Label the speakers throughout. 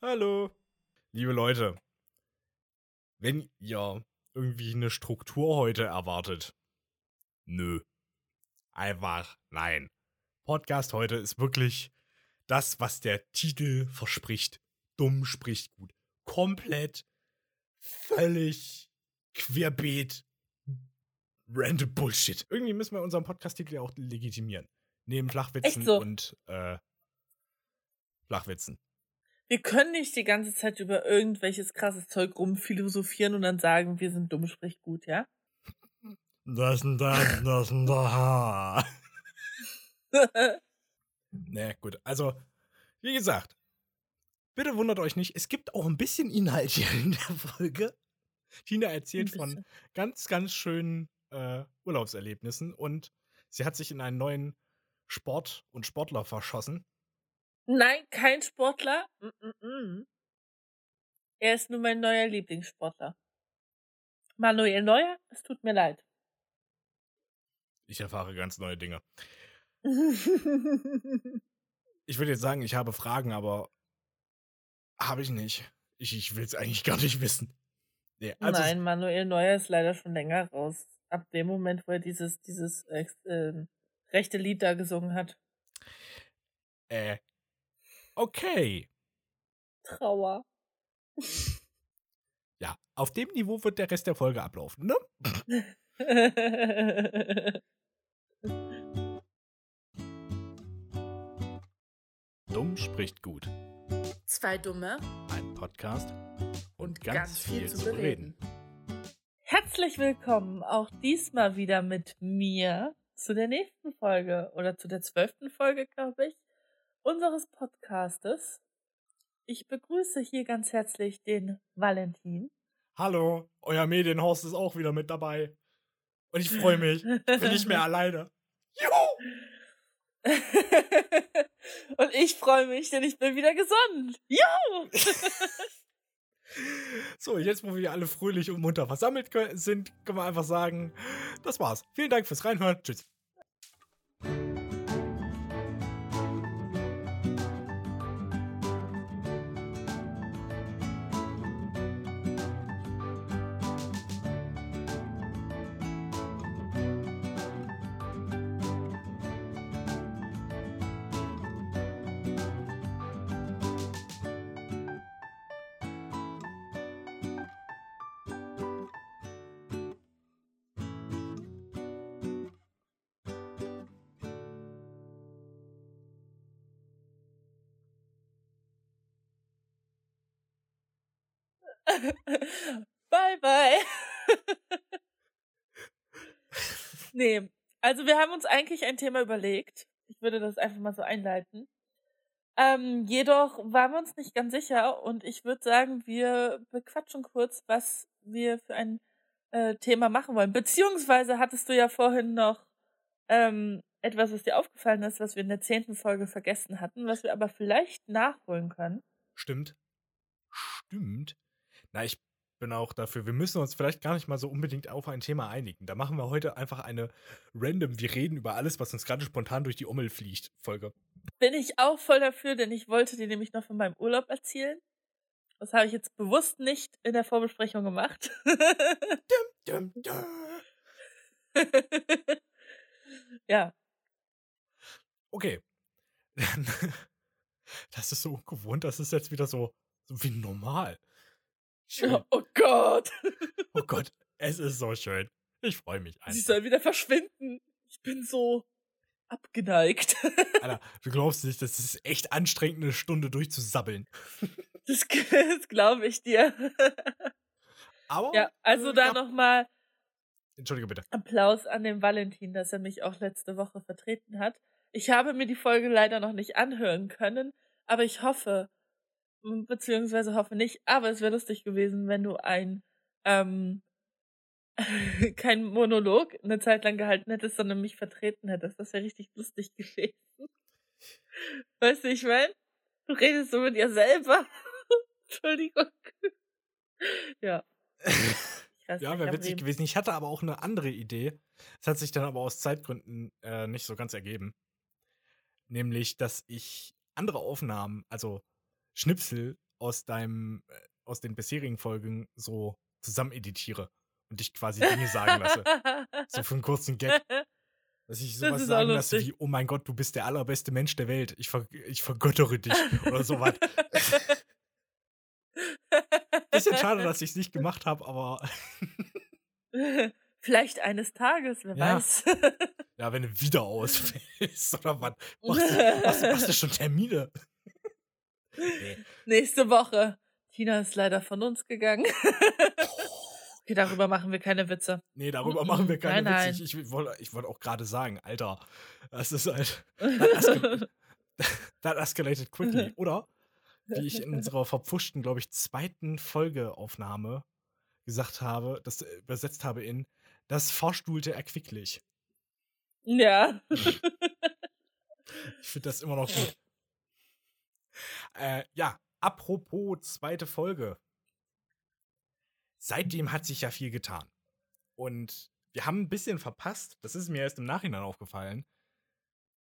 Speaker 1: Hallo. Liebe Leute, wenn ihr irgendwie eine Struktur heute erwartet, nö. Einfach nein. Podcast heute ist wirklich das, was der Titel verspricht. Dumm spricht gut. Komplett, völlig querbeet, random Bullshit. Irgendwie müssen wir unseren Podcast-Titel ja auch legitimieren. Neben Flachwitzen
Speaker 2: so.
Speaker 1: und äh, Flachwitzen.
Speaker 2: Wir können nicht die ganze Zeit über irgendwelches krasses Zeug rumphilosophieren und dann sagen, wir sind dumm, sprich gut, ja?
Speaker 1: Das und das, das und da. naja, gut. Also, wie gesagt, bitte wundert euch nicht, es gibt auch ein bisschen Inhalt hier in der Folge. Tina erzählt von ganz, ganz schönen äh, Urlaubserlebnissen und sie hat sich in einen neuen Sport und Sportler verschossen.
Speaker 2: Nein, kein Sportler. Mm -mm -mm. Er ist nur mein neuer Lieblingssportler. Manuel Neuer, es tut mir leid.
Speaker 1: Ich erfahre ganz neue Dinge. ich würde jetzt sagen, ich habe Fragen, aber habe ich nicht. Ich, ich will es eigentlich gar nicht wissen.
Speaker 2: Nee, also Nein, Manuel Neuer ist leider schon länger raus. Ab dem Moment, wo er dieses, dieses äh, äh, rechte Lied da gesungen hat.
Speaker 1: Äh. Okay.
Speaker 2: Trauer.
Speaker 1: Ja, auf dem Niveau wird der Rest der Folge ablaufen, ne? Dumm spricht gut.
Speaker 2: Zwei Dumme.
Speaker 1: Ein Podcast. Und, ganz, ganz, viel, viel zu bereden.
Speaker 2: Herzlich willkommen auch diesmal wieder mit mir zu der nächsten Folge oder zu der zwölften Folge, glaube ich, unseres Podcastes. Ich begrüße hier ganz herzlich den Valentin.
Speaker 1: Hallo, euer Medienhorst ist auch wieder mit dabei. Und ich freue mich. Ich bin nicht mehr alleine. Juhu!
Speaker 2: Und ich freue mich, denn ich bin wieder gesund. Juhu!
Speaker 1: so, jetzt, wo wir alle fröhlich und munter versammelt sind, können wir einfach sagen, das war's. Vielen Dank fürs Reinhören. Tschüss.
Speaker 2: Nee, also wir haben uns eigentlich ein Thema überlegt. Ich würde das einfach mal so einleiten. Ähm, jedoch waren wir uns nicht ganz sicher und ich würde sagen, wir bequatschen kurz, was wir für ein äh, Thema machen wollen. Beziehungsweise hattest du ja vorhin noch ähm, etwas, was dir aufgefallen ist, was wir in der zehnten Folge vergessen hatten, was wir aber vielleicht nachholen können.
Speaker 1: Stimmt. Stimmt. Na, ich bin auch dafür. Wir müssen uns vielleicht gar nicht mal so unbedingt auf ein Thema einigen. Da machen wir heute einfach eine random, wir reden über alles, was uns gerade spontan durch die Ummel fliegt, Folge.
Speaker 2: Bin ich auch voll dafür, denn ich wollte dir nämlich noch von meinem Urlaub erzählen. Das habe ich jetzt bewusst nicht in der Vorbesprechung gemacht. dum, dum, dum. ja.
Speaker 1: Okay. Das ist so ungewohnt, das ist jetzt wieder so, so wie normal.
Speaker 2: Schön. Oh Gott.
Speaker 1: Oh Gott, es ist so schön. Ich freue mich
Speaker 2: einfach. Sie soll wieder verschwinden. Ich bin so abgeneigt.
Speaker 1: Alter, du glaubst nicht, das ist echt anstrengend, eine Stunde durchzusabbeln.
Speaker 2: Das, das glaube ich dir.
Speaker 1: Aber.
Speaker 2: Ja, also äh, da nochmal.
Speaker 1: Entschuldige bitte.
Speaker 2: Applaus an den Valentin, dass er mich auch letzte Woche vertreten hat. Ich habe mir die Folge leider noch nicht anhören können, aber ich hoffe, beziehungsweise hoffe nicht, aber es wäre lustig gewesen, wenn du ein ähm, kein Monolog eine Zeit lang gehalten hättest, sondern mich vertreten hättest. Das wäre richtig lustig gewesen. Weißt du, ich meine? Du redest so mit dir selber. Entschuldigung. ja.
Speaker 1: ja, wäre witzig gewesen. Ich hatte aber auch eine andere Idee. Es hat sich dann aber aus Zeitgründen äh, nicht so ganz ergeben. Nämlich, dass ich andere Aufnahmen, also Schnipsel aus deinem, äh, aus den bisherigen Folgen so zusammen editiere und dich quasi Dinge sagen lasse. So für einen kurzen Gag. Dass ich sowas sagen lasse wie, oh mein Gott, du bist der allerbeste Mensch der Welt. Ich, ver ich vergöttere dich oder sowas. Bisschen schade, dass ich es nicht gemacht habe, aber.
Speaker 2: Vielleicht eines Tages, wer ja. weiß.
Speaker 1: ja, wenn du wieder ausfällst oder was. Machst machst, machst du schon Termine?
Speaker 2: Nee. Nächste Woche. Tina ist leider von uns gegangen. okay, darüber machen wir keine Witze.
Speaker 1: Nee, darüber machen wir keine nein, Witze. Nein. Ich, ich wollte wollt auch gerade sagen, Alter, das ist halt. That escalated quickly. Oder wie ich in unserer verpfuschten, glaube ich, zweiten Folgeaufnahme gesagt habe, das äh, übersetzt habe in das Vorstuhlte erquicklich.
Speaker 2: Ja.
Speaker 1: ich finde das immer noch gut. Äh, ja, apropos zweite Folge. Seitdem hat sich ja viel getan. Und wir haben ein bisschen verpasst, das ist mir erst im Nachhinein aufgefallen.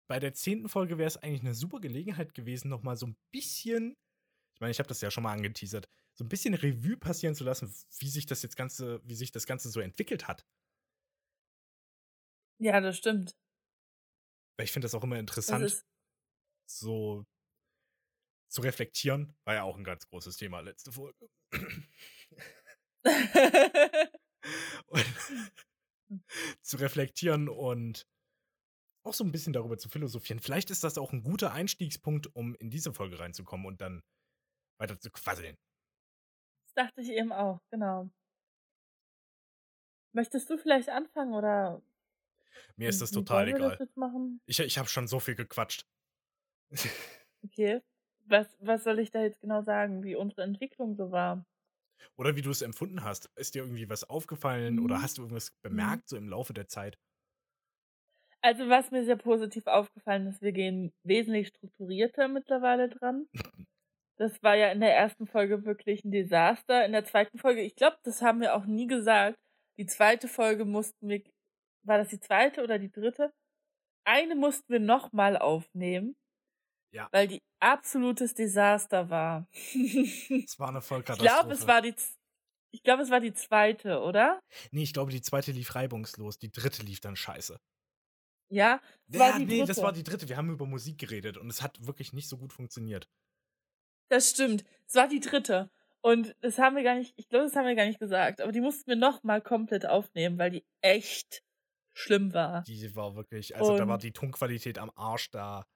Speaker 1: Bei der zehnten Folge wäre es eigentlich eine super Gelegenheit gewesen, nochmal so ein bisschen ich meine, ich habe das ja schon mal angeteasert, so ein bisschen Revue passieren zu lassen, wie sich das jetzt Ganze, wie sich das Ganze so entwickelt hat.
Speaker 2: Ja, das stimmt.
Speaker 1: Weil ich finde das auch immer interessant, so zu reflektieren. War ja auch ein ganz großes Thema letzte Folge. zu reflektieren und auch so ein bisschen darüber zu philosophieren. Vielleicht ist das auch ein guter Einstiegspunkt, um in diese Folge reinzukommen und dann weiter zu quasseln.
Speaker 2: Das dachte ich eben auch, genau. Möchtest du vielleicht anfangen oder?
Speaker 1: Mir ist das total egal. Das ich ich habe schon so viel gequatscht.
Speaker 2: okay. Was, was soll ich da jetzt genau sagen, wie unsere Entwicklung so war?
Speaker 1: Oder wie du es empfunden hast. Ist dir irgendwie was aufgefallen mhm. oder hast du irgendwas mhm. bemerkt, so im Laufe der Zeit?
Speaker 2: Also, was mir sehr positiv aufgefallen ist, wir gehen wesentlich strukturierter mittlerweile dran. Das war ja in der ersten Folge wirklich ein Desaster. In der zweiten Folge, ich glaube, das haben wir auch nie gesagt. Die zweite Folge mussten wir, war das die zweite oder die dritte? Eine mussten wir nochmal aufnehmen.
Speaker 1: Ja.
Speaker 2: Weil die absolutes Desaster war.
Speaker 1: Es war eine Vollkatastrophe.
Speaker 2: Ich glaube, es war die, ich glaube, es war die zweite, oder?
Speaker 1: Nee, ich glaube, die zweite lief reibungslos. Die dritte lief dann scheiße.
Speaker 2: Ja,
Speaker 1: es ja, war die nee, dritte. das war die dritte. Wir haben über Musik geredet und es hat wirklich nicht so gut funktioniert.
Speaker 2: Das stimmt. Es war die dritte. Und das haben wir gar nicht, ich glaube, das haben wir gar nicht gesagt, aber die mussten wir nochmal komplett aufnehmen, weil die echt schlimm war.
Speaker 1: Die war wirklich, also und da war die Tonqualität am Arsch, da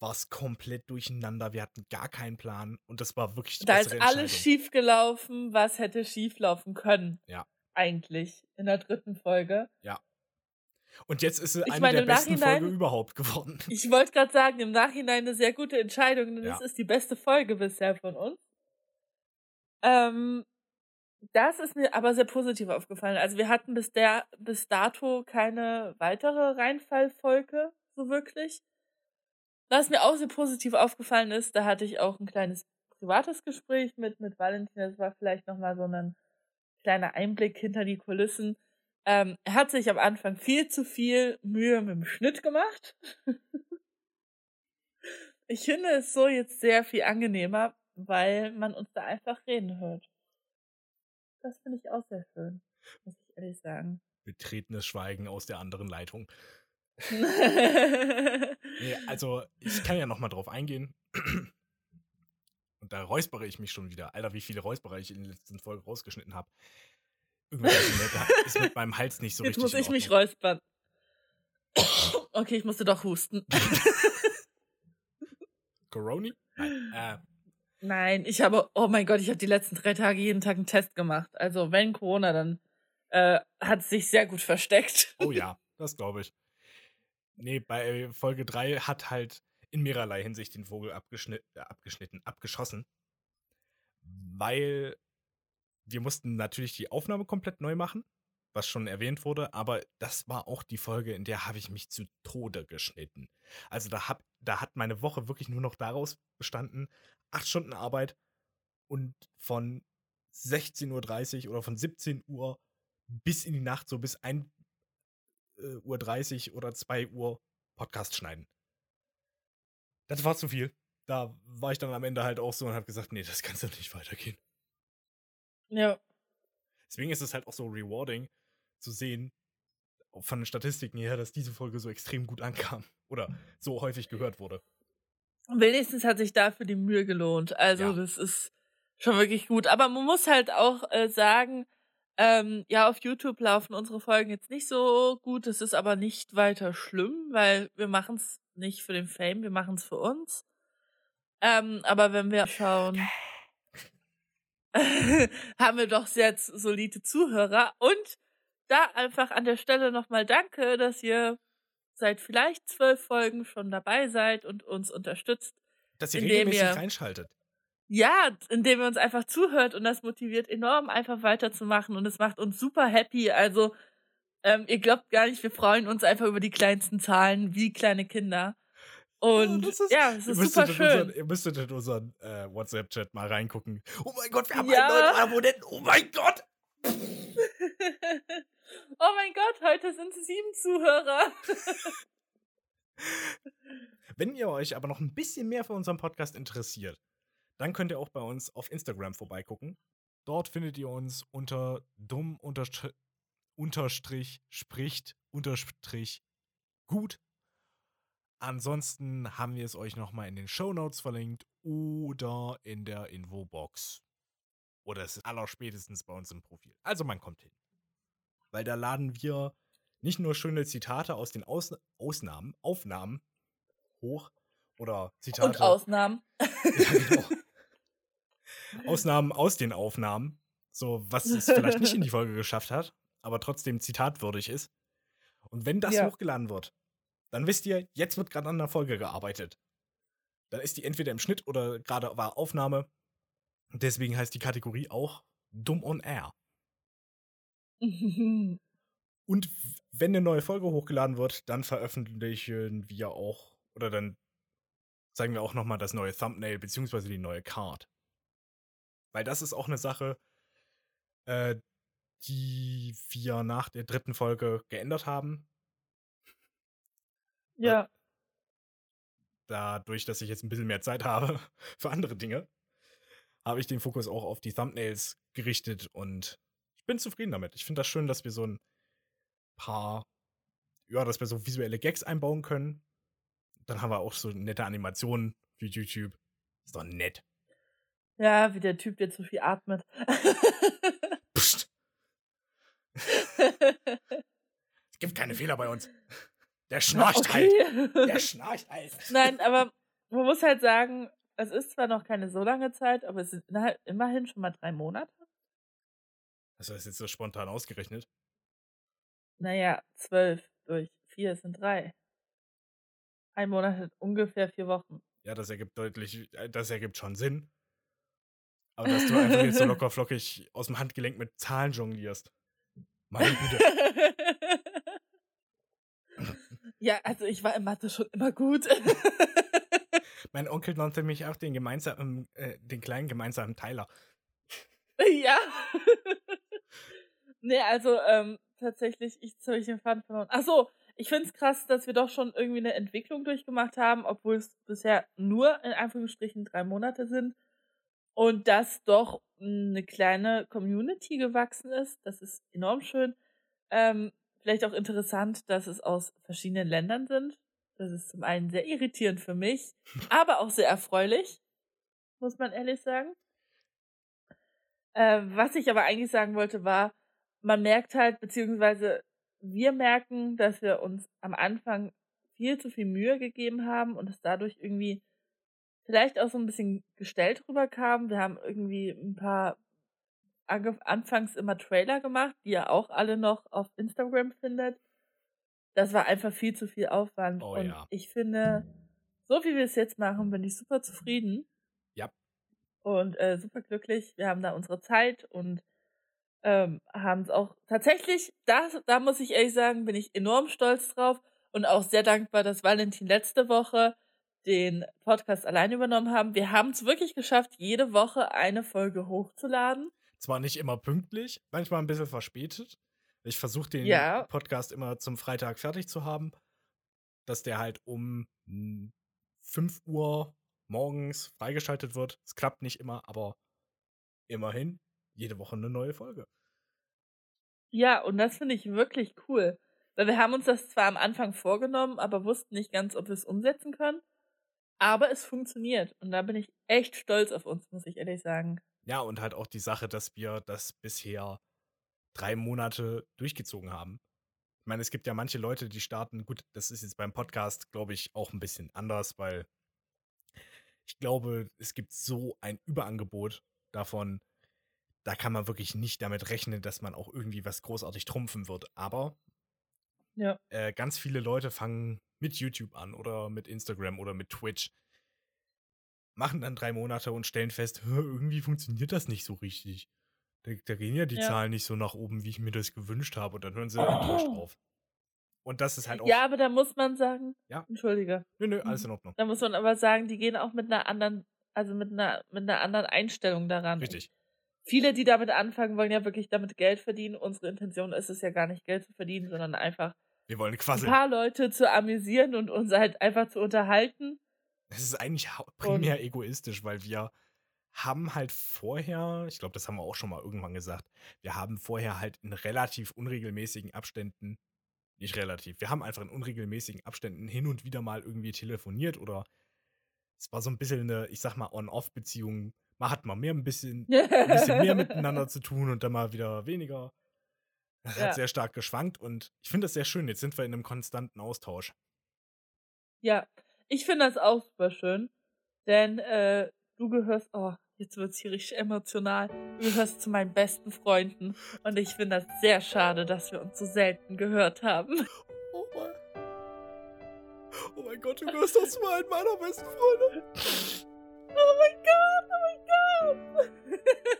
Speaker 1: war es komplett durcheinander, wir hatten gar keinen Plan und das war wirklich
Speaker 2: Da ist alles schief gelaufen, was hätte schief laufen können.
Speaker 1: Ja.
Speaker 2: Eigentlich in der dritten Folge.
Speaker 1: Ja. Und jetzt ist ich eine meine, der besten Folgen überhaupt geworden.
Speaker 2: Ich wollte gerade sagen, im Nachhinein eine sehr gute Entscheidung, denn ja. es ist die beste Folge bisher von uns. Ähm, das ist mir aber sehr positiv aufgefallen. Also wir hatten bis der bis dato keine weitere Reinfallfolge, so wirklich. Was mir auch sehr positiv aufgefallen ist, da hatte ich auch ein kleines privates Gespräch mit, mit Valentin. Das war vielleicht nochmal so ein kleiner Einblick hinter die Kulissen. Ähm, er hat sich am Anfang viel zu viel Mühe mit dem Schnitt gemacht. ich finde es so jetzt sehr viel angenehmer, weil man uns da einfach reden hört. Das finde ich auch sehr schön, muss ich ehrlich sagen.
Speaker 1: Betretenes Schweigen aus der anderen Leitung. nee, also, ich kann ja noch mal drauf eingehen. Und da räuspere ich mich schon wieder. Alter, wie viele Räusperer ich in der letzten Folge rausgeschnitten habe. Irgendwas ist mit meinem Hals nicht so
Speaker 2: Jetzt
Speaker 1: richtig.
Speaker 2: Jetzt muss ich mich räuspern. Okay, ich musste doch husten.
Speaker 1: Coroni? Nein. Äh.
Speaker 2: Nein, ich habe, oh mein Gott, ich habe die letzten drei Tage jeden Tag einen Test gemacht. Also wenn Corona, dann äh, hat es sich sehr gut versteckt.
Speaker 1: Oh ja, das glaube ich. Nee, bei Folge 3 hat halt in mehrerlei Hinsicht den Vogel abgeschnitten, äh, abgeschnitten, abgeschossen. Weil wir mussten natürlich die Aufnahme komplett neu machen, was schon erwähnt wurde, aber das war auch die Folge, in der habe ich mich zu Tode geschnitten. Also da, hab, da hat meine Woche wirklich nur noch daraus bestanden, acht Stunden Arbeit und von 16.30 Uhr oder von 17 Uhr bis in die Nacht, so bis 1 äh, Uhr 30 oder 2 Uhr Podcast schneiden. Das war zu viel. da war ich dann am Ende halt auch so und habe gesagt, nee, das kann so nicht weitergehen.
Speaker 2: Ja.
Speaker 1: Deswegen ist es halt auch so rewarding zu sehen, von den Statistiken her, dass diese Folge so extrem gut ankam oder so häufig gehört wurde.
Speaker 2: Wenigstens hat sich dafür die Mühe gelohnt. Also ja. das ist schon wirklich gut. Aber man muss halt auch äh, sagen, ähm, ja, auf YouTube laufen unsere Folgen jetzt nicht so gut. Das ist aber nicht weiter schlimm, weil wir machen es nicht für den Fame, wir machen es für uns. Ähm, aber wenn wir schauen, haben wir doch sehr solide Zuhörer. Und da einfach an der Stelle nochmal danke, dass ihr seit vielleicht zwölf Folgen schon dabei seid und uns unterstützt.
Speaker 1: Dass ihr regelmäßig ihr, reinschaltet.
Speaker 2: Ja, indem ihr uns einfach zuhört und das motiviert enorm, einfach weiterzumachen und es macht uns super happy. Also, ähm, ihr glaubt gar nicht, wir freuen uns einfach über die kleinsten Zahlen wie kleine Kinder. Und ja, ist, ja es ist super schön.
Speaker 1: Unseren, ihr müsstet in unseren äh, WhatsApp-Chat mal reingucken. Oh mein Gott, wir haben ja. einen neuen Abonnenten. Oh mein Gott.
Speaker 2: oh mein Gott, heute sind sieben Zuhörer.
Speaker 1: Wenn ihr euch aber noch ein bisschen mehr für unseren Podcast interessiert, dann könnt ihr auch bei uns auf Instagram vorbeigucken. Dort findet ihr uns unter dumm unterstrich spricht unterstrich gut Ansonsten haben wir es euch nochmal in den Show Notes verlinkt oder in der Infobox. Oder es ist allerspätestens bei uns im Profil. Also man kommt hin. Weil da laden wir nicht nur schöne Zitate aus den Aus Ausnahmen, Aufnahmen hoch oder Zitate.
Speaker 2: Und Ausnahmen. Ja, genau.
Speaker 1: Ausnahmen aus den Aufnahmen. So, was es vielleicht nicht in die Folge geschafft hat, aber trotzdem zitatwürdig ist. Und wenn das ja. hochgeladen wird, dann wisst ihr, jetzt wird gerade an der Folge gearbeitet. Dann ist die entweder im Schnitt oder gerade war Aufnahme. Deswegen heißt die Kategorie auch Dumm on Air. Und wenn eine neue Folge hochgeladen wird, dann veröffentlichen wir auch, oder dann zeigen wir auch nochmal das neue Thumbnail beziehungsweise die neue Card. Weil das ist auch eine Sache, äh, die wir nach der dritten Folge geändert haben.
Speaker 2: Ja.
Speaker 1: Dadurch, dass ich jetzt ein bisschen mehr Zeit habe für andere Dinge, habe ich den Fokus auch auf die Thumbnails gerichtet und ich bin zufrieden damit. Ich finde das schön, dass wir so ein paar, ja, dass wir so visuelle Gags einbauen können. Dann haben wir auch so nette Animationen wie YouTube. Ist doch nett.
Speaker 2: Ja, wie der Typ, der zu viel atmet.
Speaker 1: Psst. es gibt keine Fehler bei uns. Der schnarcht okay. halt. Der schnarcht halt.
Speaker 2: Nein, aber man muss halt sagen, es ist zwar noch keine so lange Zeit, aber es sind immerhin schon mal drei Monate.
Speaker 1: Hast du das jetzt so spontan ausgerechnet?
Speaker 2: Naja, zwölf durch vier sind drei. Ein Monat hat ungefähr vier Wochen.
Speaker 1: Ja, das ergibt deutlich, äh, das ergibt schon Sinn. Aber dass du einfach jetzt so locker flockig aus dem Handgelenk mit Zahlen jonglierst. Meine Güte.
Speaker 2: Ja, also ich war in Mathe schon immer gut.
Speaker 1: mein Onkel nannte mich auch den gemeinsamen, äh, den kleinen gemeinsamen Teiler.
Speaker 2: Ja. nee, also ähm, tatsächlich, ich habe ich den Faden verloren. Ach so, ich finde es krass, dass wir doch schon irgendwie eine Entwicklung durchgemacht haben, obwohl es bisher nur in Anführungsstrichen drei Monate sind. Und dass doch eine kleine Community gewachsen ist. Das ist enorm schön. Ähm, Vielleicht auch interessant, dass es aus verschiedenen Ländern sind. Das ist zum einen sehr irritierend für mich, aber auch sehr erfreulich, muss man ehrlich sagen. Äh, was ich aber eigentlich sagen wollte, war, man merkt halt, beziehungsweise wir merken, dass wir uns am Anfang viel zu viel Mühe gegeben haben und es dadurch irgendwie vielleicht auch so ein bisschen gestellt rüberkam. Wir haben irgendwie ein paar anfangs immer Trailer gemacht, die ihr auch alle noch auf Instagram findet. Das war einfach viel zu viel Aufwand. Oh, und ja. ich finde, so wie wir es jetzt machen, bin ich super zufrieden.
Speaker 1: Ja.
Speaker 2: Und äh, super glücklich. Wir haben da unsere Zeit und ähm, haben es auch tatsächlich, das, da muss ich ehrlich sagen, bin ich enorm stolz drauf und auch sehr dankbar, dass Valentin letzte Woche den Podcast allein übernommen haben. Wir haben es wirklich geschafft, jede Woche eine Folge hochzuladen.
Speaker 1: Zwar nicht immer pünktlich, manchmal ein bisschen verspätet. Ich versuche den ja. Podcast immer zum Freitag fertig zu haben, dass der halt um 5 Uhr morgens freigeschaltet wird. Es klappt nicht immer, aber immerhin jede Woche eine neue Folge.
Speaker 2: Ja, und das finde ich wirklich cool. Weil wir haben uns das zwar am Anfang vorgenommen, aber wussten nicht ganz, ob wir es umsetzen können. Aber es funktioniert. Und da bin ich echt stolz auf uns, muss ich ehrlich sagen.
Speaker 1: Ja, und halt auch die Sache, dass wir das bisher drei Monate durchgezogen haben. Ich meine, es gibt ja manche Leute, die starten, gut, das ist jetzt beim Podcast, glaube ich, auch ein bisschen anders, weil ich glaube, es gibt so ein Überangebot davon, da kann man wirklich nicht damit rechnen, dass man auch irgendwie was großartig trumpfen wird. Aber
Speaker 2: ja.
Speaker 1: äh, ganz viele Leute fangen mit YouTube an oder mit Instagram oder mit Twitch, machen dann drei Monate und stellen fest, irgendwie funktioniert das nicht so richtig. Da, da gehen ja die ja. Zahlen nicht so nach oben, wie ich mir das gewünscht habe. Und dann hören sie oh. enttäuscht auf. Und das ist halt auch.
Speaker 2: Ja, aber da muss man sagen.
Speaker 1: Ja.
Speaker 2: Entschuldige.
Speaker 1: Nö, nö, alles in Ordnung.
Speaker 2: Da muss man aber sagen, die gehen auch mit einer anderen, also mit einer, mit einer anderen Einstellung daran.
Speaker 1: Richtig.
Speaker 2: Viele, die damit anfangen, wollen ja wirklich damit Geld verdienen. Unsere Intention ist es ja gar nicht, Geld zu verdienen, sondern einfach
Speaker 1: wir wollen quasi.
Speaker 2: ein paar Leute zu amüsieren und uns halt einfach zu unterhalten.
Speaker 1: Das ist eigentlich primär und egoistisch, weil wir haben halt vorher, ich glaube, das haben wir auch schon mal irgendwann gesagt, wir haben vorher halt in relativ unregelmäßigen Abständen, nicht relativ, wir haben einfach in unregelmäßigen Abständen hin und wieder mal irgendwie telefoniert oder es war so ein bisschen eine, ich sag mal, On-Off-Beziehung. Man hat mal mehr ein bisschen, ein bisschen mehr miteinander zu tun und dann mal wieder weniger. Das ja. hat sehr stark geschwankt und ich finde das sehr schön. Jetzt sind wir in einem konstanten Austausch.
Speaker 2: Ja, ich finde das auch super schön, denn äh, du gehörst, oh, jetzt wird es hier richtig emotional, du gehörst zu meinen besten Freunden. Und ich finde das sehr schade, dass wir uns so selten gehört haben.
Speaker 1: Oh mein, oh mein Gott, du gehörst doch zu einem meiner besten Freunde.
Speaker 2: Oh mein Gott, oh mein Gott.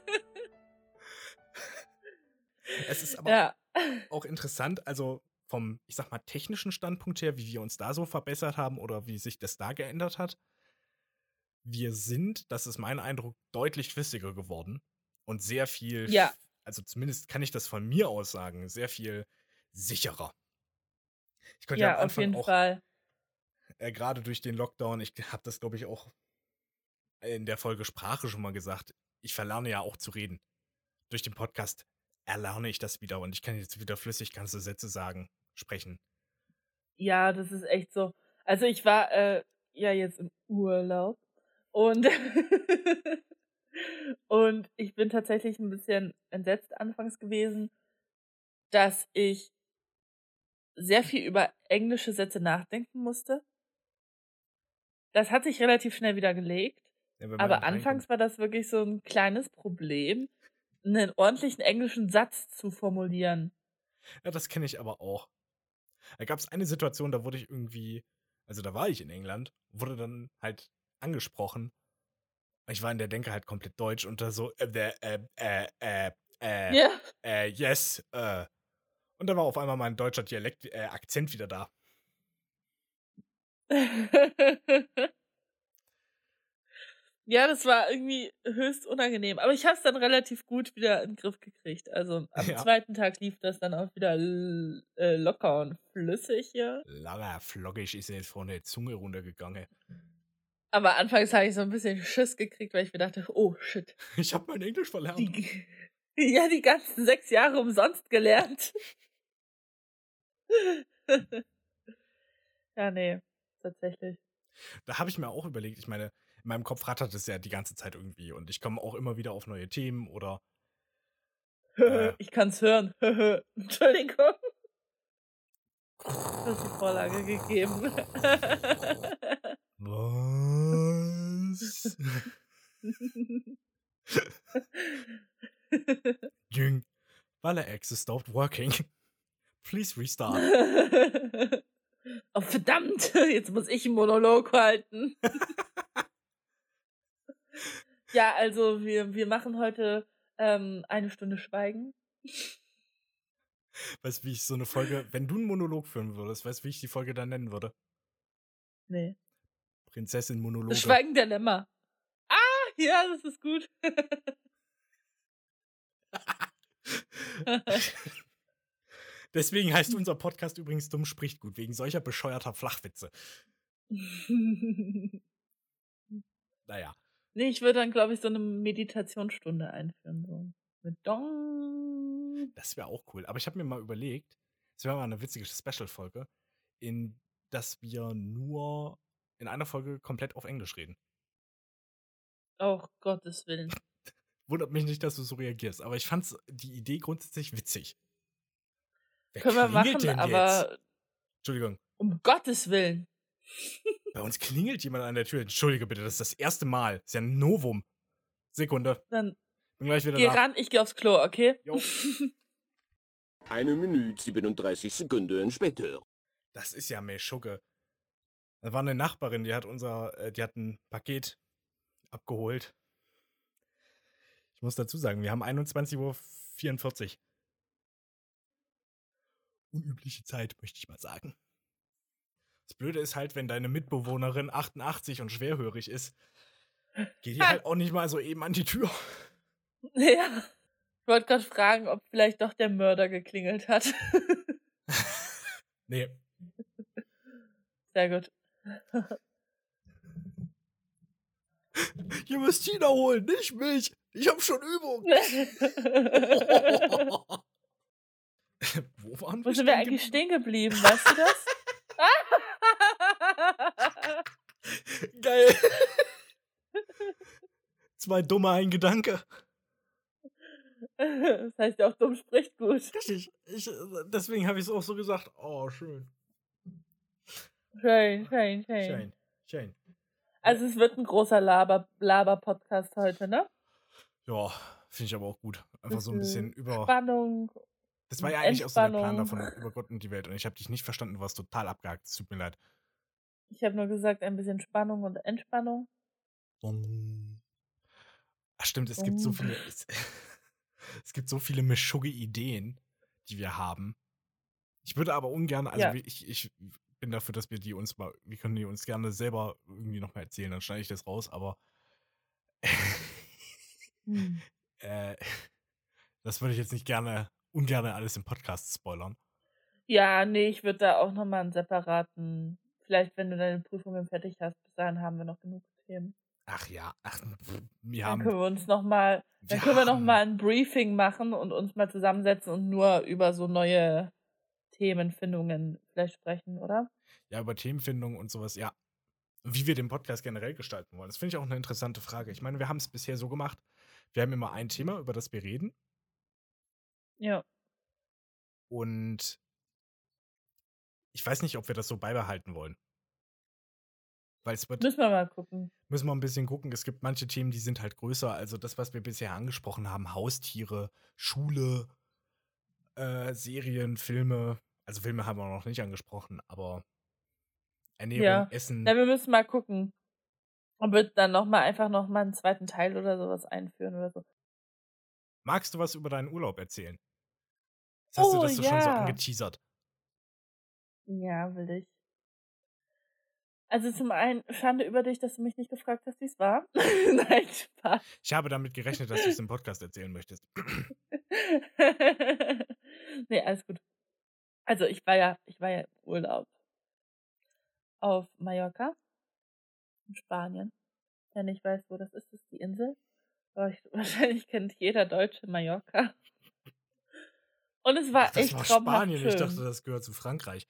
Speaker 1: Es ist aber ja. auch interessant, also vom, ich sag mal, technischen Standpunkt her, wie wir uns da so verbessert haben oder wie sich das da geändert hat wir sind, das ist mein Eindruck, deutlich flüssiger geworden und sehr viel,
Speaker 2: ja.
Speaker 1: also zumindest kann ich das von mir aus sagen, sehr viel sicherer.
Speaker 2: Ich könnte ja, ja auf jeden
Speaker 1: auch,
Speaker 2: Fall.
Speaker 1: Äh, Gerade durch den Lockdown, ich habe das, glaube ich, auch in der Folge Sprache schon mal gesagt. Ich verlerne ja auch zu reden. Durch den Podcast erlerne ich das wieder und ich kann jetzt wieder flüssig ganze Sätze sagen, sprechen.
Speaker 2: Ja, das ist echt so. Also ich war äh, ja jetzt im Urlaub und, und ich bin tatsächlich ein bisschen entsetzt anfangs gewesen, dass ich sehr viel über englische Sätze nachdenken musste. Das hat sich relativ schnell wieder gelegt. Ja, aber anfangs war das wirklich so ein kleines Problem, einen ordentlichen englischen Satz zu formulieren.
Speaker 1: Ja, das kenne ich aber auch. Da gab es eine Situation, da wurde ich irgendwie, also da war ich in England, wurde dann halt angesprochen. Ich war in der Denke halt komplett deutsch und da so, äh, äh, äh, äh, äh,
Speaker 2: yeah.
Speaker 1: äh, yes, äh. Und dann war auf einmal mein deutscher Dialekt, äh, Akzent wieder da.
Speaker 2: ja, das war irgendwie höchst unangenehm. Aber ich habe es dann relativ gut wieder in den Griff gekriegt. Also am ja. zweiten Tag lief das dann auch wieder äh, locker und flüssig, ja.
Speaker 1: Locker, flockig ist jetzt von der Zunge runtergegangen.
Speaker 2: Aber anfangs habe ich so ein bisschen Schiss gekriegt, weil ich mir dachte, oh shit.
Speaker 1: Ich habe mein Englisch verlernt.
Speaker 2: Die, ja, die ganzen sechs Jahre umsonst gelernt. ja, nee, tatsächlich.
Speaker 1: Da habe ich mir auch überlegt, ich meine, in meinem Kopf rattert es ja die ganze Zeit irgendwie und ich komme auch immer wieder auf neue Themen oder.
Speaker 2: Äh, ich kann's hören. Entschuldigung. Du hast die Vorlage gegeben.
Speaker 1: Was? Jung, Valer X stopped working. Please restart.
Speaker 2: Oh, verdammt, jetzt muss ich einen Monolog halten. Ja, also wir, wir machen heute ähm, eine Stunde Schweigen.
Speaker 1: Weißt du, wie ich so eine Folge, wenn du einen Monolog führen würdest, weißt du, wie ich die Folge dann nennen würde?
Speaker 2: Nee.
Speaker 1: Prinzessin-Monologe.
Speaker 2: Das Schweigen der Lämmer. Ah, ja, das ist gut.
Speaker 1: Deswegen heißt unser Podcast übrigens Dumm spricht gut, wegen solcher bescheuerter Flachwitze. naja.
Speaker 2: Nee, ich würde dann, glaube ich, so eine Meditationsstunde einführen. So. Mit Dong.
Speaker 1: Das wäre auch cool. Aber ich habe mir mal überlegt, es wäre mal eine witzige Special-Folge, in dass wir nur in einer Folge komplett auf Englisch reden.
Speaker 2: Oh, Gottes Willen.
Speaker 1: Wundert mich nicht, dass du so reagierst, aber ich fand die Idee grundsätzlich witzig.
Speaker 2: Wer Können wir machen, aber.
Speaker 1: Jetzt? Entschuldigung.
Speaker 2: Um Gottes Willen.
Speaker 1: Bei uns klingelt jemand an der Tür. Entschuldige bitte, das ist das erste Mal. Das ist ja ein Novum. Sekunde.
Speaker 2: Dann
Speaker 1: Bin gleich wieder
Speaker 2: geh
Speaker 1: da.
Speaker 2: ran, ich geh aufs Klo, okay?
Speaker 1: Jo.
Speaker 3: Eine Minute 37 Sekunden später.
Speaker 1: Das ist ja Meschugge. Da war eine Nachbarin, die hat unser, äh, die hat ein Paket abgeholt. Ich muss dazu sagen, wir haben 21.44 Uhr. Unübliche Zeit, möchte ich mal sagen. Das Blöde ist halt, wenn deine Mitbewohnerin 88 und schwerhörig ist, geht die halt auch nicht mal so eben an die Tür.
Speaker 2: Ja. Ich wollte gerade fragen, ob vielleicht doch der Mörder geklingelt hat.
Speaker 1: nee.
Speaker 2: Sehr gut.
Speaker 1: Ihr müsst Tina holen, nicht mich. Ich habe schon Übung. Wo waren
Speaker 2: Wo sind wir eigentlich stehen geblieben, weißt du das?
Speaker 1: Geil. Zwei dumme, ein Gedanke.
Speaker 2: Das heißt ja auch, dumm spricht gut.
Speaker 1: Richtig. Ich, deswegen habe ich es auch so gesagt. Oh, schön.
Speaker 2: Schön, schön, schön.
Speaker 1: Schön. Schön.
Speaker 2: Also es wird ein großer Laber, Laber-Podcast heute, ne?
Speaker 1: Ja, finde ich aber auch gut. Einfach so ein bisschen über.
Speaker 2: Spannung.
Speaker 1: Das war ja eigentlich auch so der Plan davon über Gott und die Welt. Und ich habe dich nicht verstanden, du warst total abgehakt. Es tut mir leid.
Speaker 2: Ich habe nur gesagt, ein bisschen Spannung und Entspannung.
Speaker 1: Ach stimmt, es gibt so viele. Es, es gibt so viele Mischugge-Ideen, die wir haben. Ich würde aber ungern, also
Speaker 2: Ja.
Speaker 1: ich, ich bin dafür, dass wir die uns mal, wir können die uns gerne selber irgendwie nochmal erzählen, dann schneide ich das raus, aber
Speaker 2: Hm.
Speaker 1: äh, das würde ich jetzt nicht gerne, ungern alles im Podcast spoilern.
Speaker 2: Ja, nee, ich würde da auch nochmal einen separaten, vielleicht wenn du deine Prüfungen fertig hast, bis dahin haben wir noch genug Themen.
Speaker 1: Ach ja, ach, wir
Speaker 2: Dann
Speaker 1: haben,
Speaker 2: können wir uns noch mal, dann
Speaker 1: wir
Speaker 2: können wir noch mal ein Briefing machen und uns mal zusammensetzen und nur über so neue Themenfindungen vielleicht sprechen, oder?
Speaker 1: ja, über Themenfindung und sowas, ja. Wie wir den Podcast generell gestalten wollen. Das finde ich auch eine interessante Frage. Ich meine, wir haben es bisher so gemacht, wir haben immer ein Thema, über das wir reden.
Speaker 2: Ja.
Speaker 1: Und ich weiß nicht, ob wir das so beibehalten wollen. Weil es wird,
Speaker 2: Müssen wir mal gucken.
Speaker 1: müssen wir ein bisschen gucken. Es gibt manche Themen, die sind halt größer. Also das, was wir bisher angesprochen haben, Haustiere, Schule, äh, Serien, Filme. Also Filme haben wir noch nicht angesprochen, aber Ernährung,
Speaker 2: Ja.
Speaker 1: Essen.
Speaker 2: Ja, wir müssen mal gucken. Und wird dann noch mal einfach noch mal einen zweiten Teil oder sowas einführen oder so.
Speaker 1: Magst du was über deinen Urlaub erzählen? Das hast du
Speaker 2: Oh,
Speaker 1: das so schon so
Speaker 2: ja.
Speaker 1: angeteasert.
Speaker 2: Ja, will ich. Also zum einen, Schande über dich, dass du mich nicht gefragt hast, wie es war. Nein, Spaß.
Speaker 1: Ich habe damit gerechnet, dass du es im Podcast erzählen möchtest.
Speaker 2: nee, alles gut. Also ich war ja, ich war ja im Urlaub auf Mallorca in Spanien. Wer nicht weiß, wo das ist, ist die Insel. Aber ich, wahrscheinlich kennt jeder Deutsche Mallorca. Und es war
Speaker 1: Ach, das
Speaker 2: echt
Speaker 1: war Spanien.
Speaker 2: schön.
Speaker 1: Ich dachte, das gehört zu Frankreich.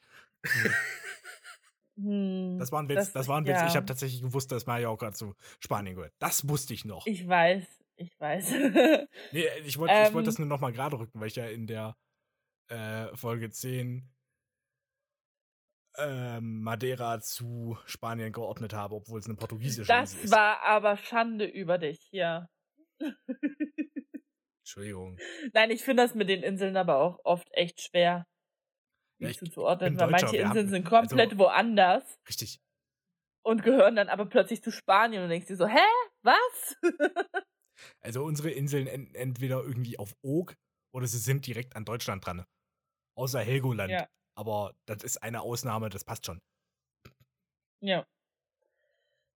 Speaker 2: Hm,
Speaker 1: Das war ein Witz. Das, war ein Witz.
Speaker 2: ja.
Speaker 1: Ich habe tatsächlich gewusst, dass Mallorca zu Spanien gehört. Das wusste ich noch.
Speaker 2: Ich weiß, ich weiß.
Speaker 1: nee, ich wollte ich wollt
Speaker 2: Ähm.
Speaker 1: das nur noch mal gerade rücken, weil ich ja in der äh, Folge 10 ähm, Madeira zu Spanien geordnet habe, obwohl es eine portugiesische Insel
Speaker 2: das
Speaker 1: ist.
Speaker 2: war aber Schande über dich, ja.
Speaker 1: Entschuldigung.
Speaker 2: Nein, ich finde das mit den Inseln aber auch oft echt schwer zuzuordnen,
Speaker 1: bin
Speaker 2: weil manche Inseln sind komplett
Speaker 1: also-
Speaker 2: woanders
Speaker 1: Richtig.
Speaker 2: und gehören dann aber plötzlich zu Spanien und denkst dir so, hä? Was?
Speaker 1: Also unsere Inseln en entweder irgendwie auf Oog oder sie sind direkt an Deutschland dran. Außer Helgoland.
Speaker 2: Ja.
Speaker 1: Aber das ist eine Ausnahme, das passt schon.
Speaker 2: ja.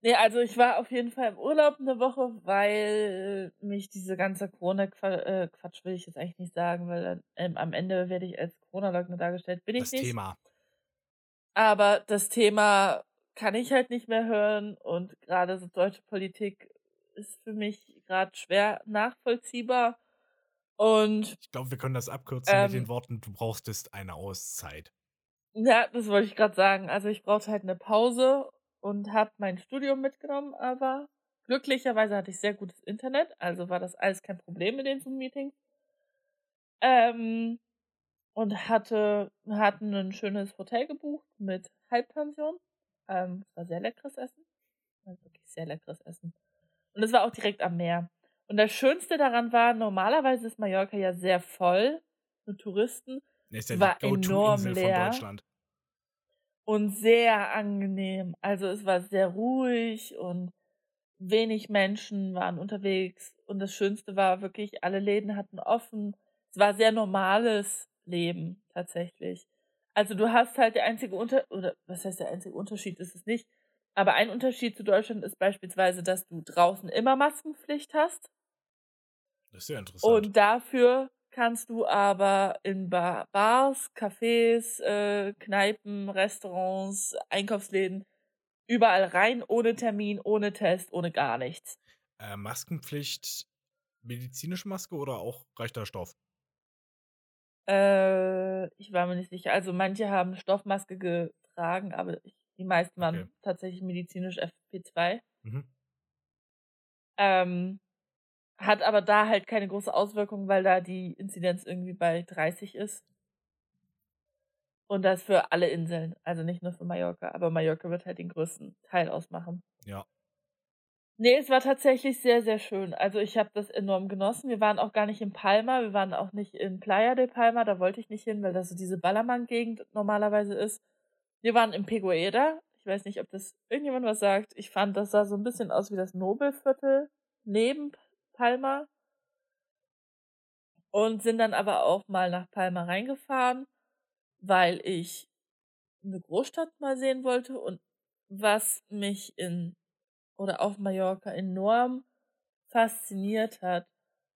Speaker 2: Nee, also ich war auf jeden Fall im Urlaub eine Woche, weil mich diese ganze Corona-Quatsch will ich jetzt eigentlich nicht sagen, weil dann, ähm, am Ende werde ich als Corona-Leugner dargestellt. Bin ich
Speaker 1: Das
Speaker 2: nicht.
Speaker 1: Thema.
Speaker 2: Aber das Thema kann ich halt nicht mehr hören und gerade so deutsche Politik ist für mich gerade schwer nachvollziehbar. Und
Speaker 1: Ich glaube, wir können das abkürzen mit den
Speaker 2: ähm,
Speaker 1: Worten, du brauchst eine Auszeit.
Speaker 2: ja, das wollte ich gerade sagen. Also ich brauchte halt eine Pause und habe mein Studium mitgenommen, aber glücklicherweise hatte ich sehr gutes Internet, also war das alles kein Problem mit den Zoom-Meetings. Ähm, und hatte, hatten ein schönes Hotel gebucht mit Halbpension. Ähm, es war sehr leckeres Essen. Also wirklich sehr leckeres Essen. Und es war auch direkt am Meer. Und das Schönste daran war, normalerweise ist Mallorca ja sehr voll mit Touristen.
Speaker 1: Ist ja
Speaker 2: war enorm leer
Speaker 1: Deutschland.
Speaker 2: und sehr angenehm. Also es war sehr ruhig und wenig Menschen waren unterwegs. Und das Schönste war wirklich, alle Läden hatten offen. Es war sehr normales Leben tatsächlich. Also du hast halt der einzige Unter oder was heißt der einzige Unterschied ist es nicht. Aber ein Unterschied zu Deutschland ist beispielsweise, dass du draußen immer Maskenpflicht hast.
Speaker 1: Das ist ja interessant.
Speaker 2: Und dafür kannst du aber in Bar Bars, Cafés, äh, Kneipen, Restaurants, Einkaufsläden überall rein, ohne Termin, ohne Test, ohne gar nichts.
Speaker 1: äh, Maskenpflicht, medizinische Maske oder auch reichter Stoff?
Speaker 2: Äh, ich war mir nicht sicher. Also manche haben Stoffmaske getragen, aber ich, die meisten waren
Speaker 1: Okay.
Speaker 2: tatsächlich medizinisch FP2.
Speaker 1: Mhm.
Speaker 2: Ähm, hat aber da halt keine große Auswirkung, weil da die Inzidenz irgendwie bei 30 ist. Und das für alle Inseln, also nicht nur für Mallorca, aber Mallorca wird halt den größten Teil ausmachen.
Speaker 1: Ja.
Speaker 2: Nee, es war tatsächlich sehr, sehr schön. Also ich habe das enorm genossen. Wir waren auch gar nicht in Palma, wir waren auch nicht in Playa de Palma, da wollte ich nicht hin, weil das so diese Ballermann-Gegend normalerweise ist. Wir waren in Peguera. Ich weiß nicht, ob das irgendjemand was sagt. Ich fand, das sah so ein bisschen aus wie das Nobelviertel neben Palma. Und sind dann aber auch mal nach Palma reingefahren, weil ich eine Großstadt mal sehen wollte und was mich in oder auf Mallorca enorm fasziniert hat,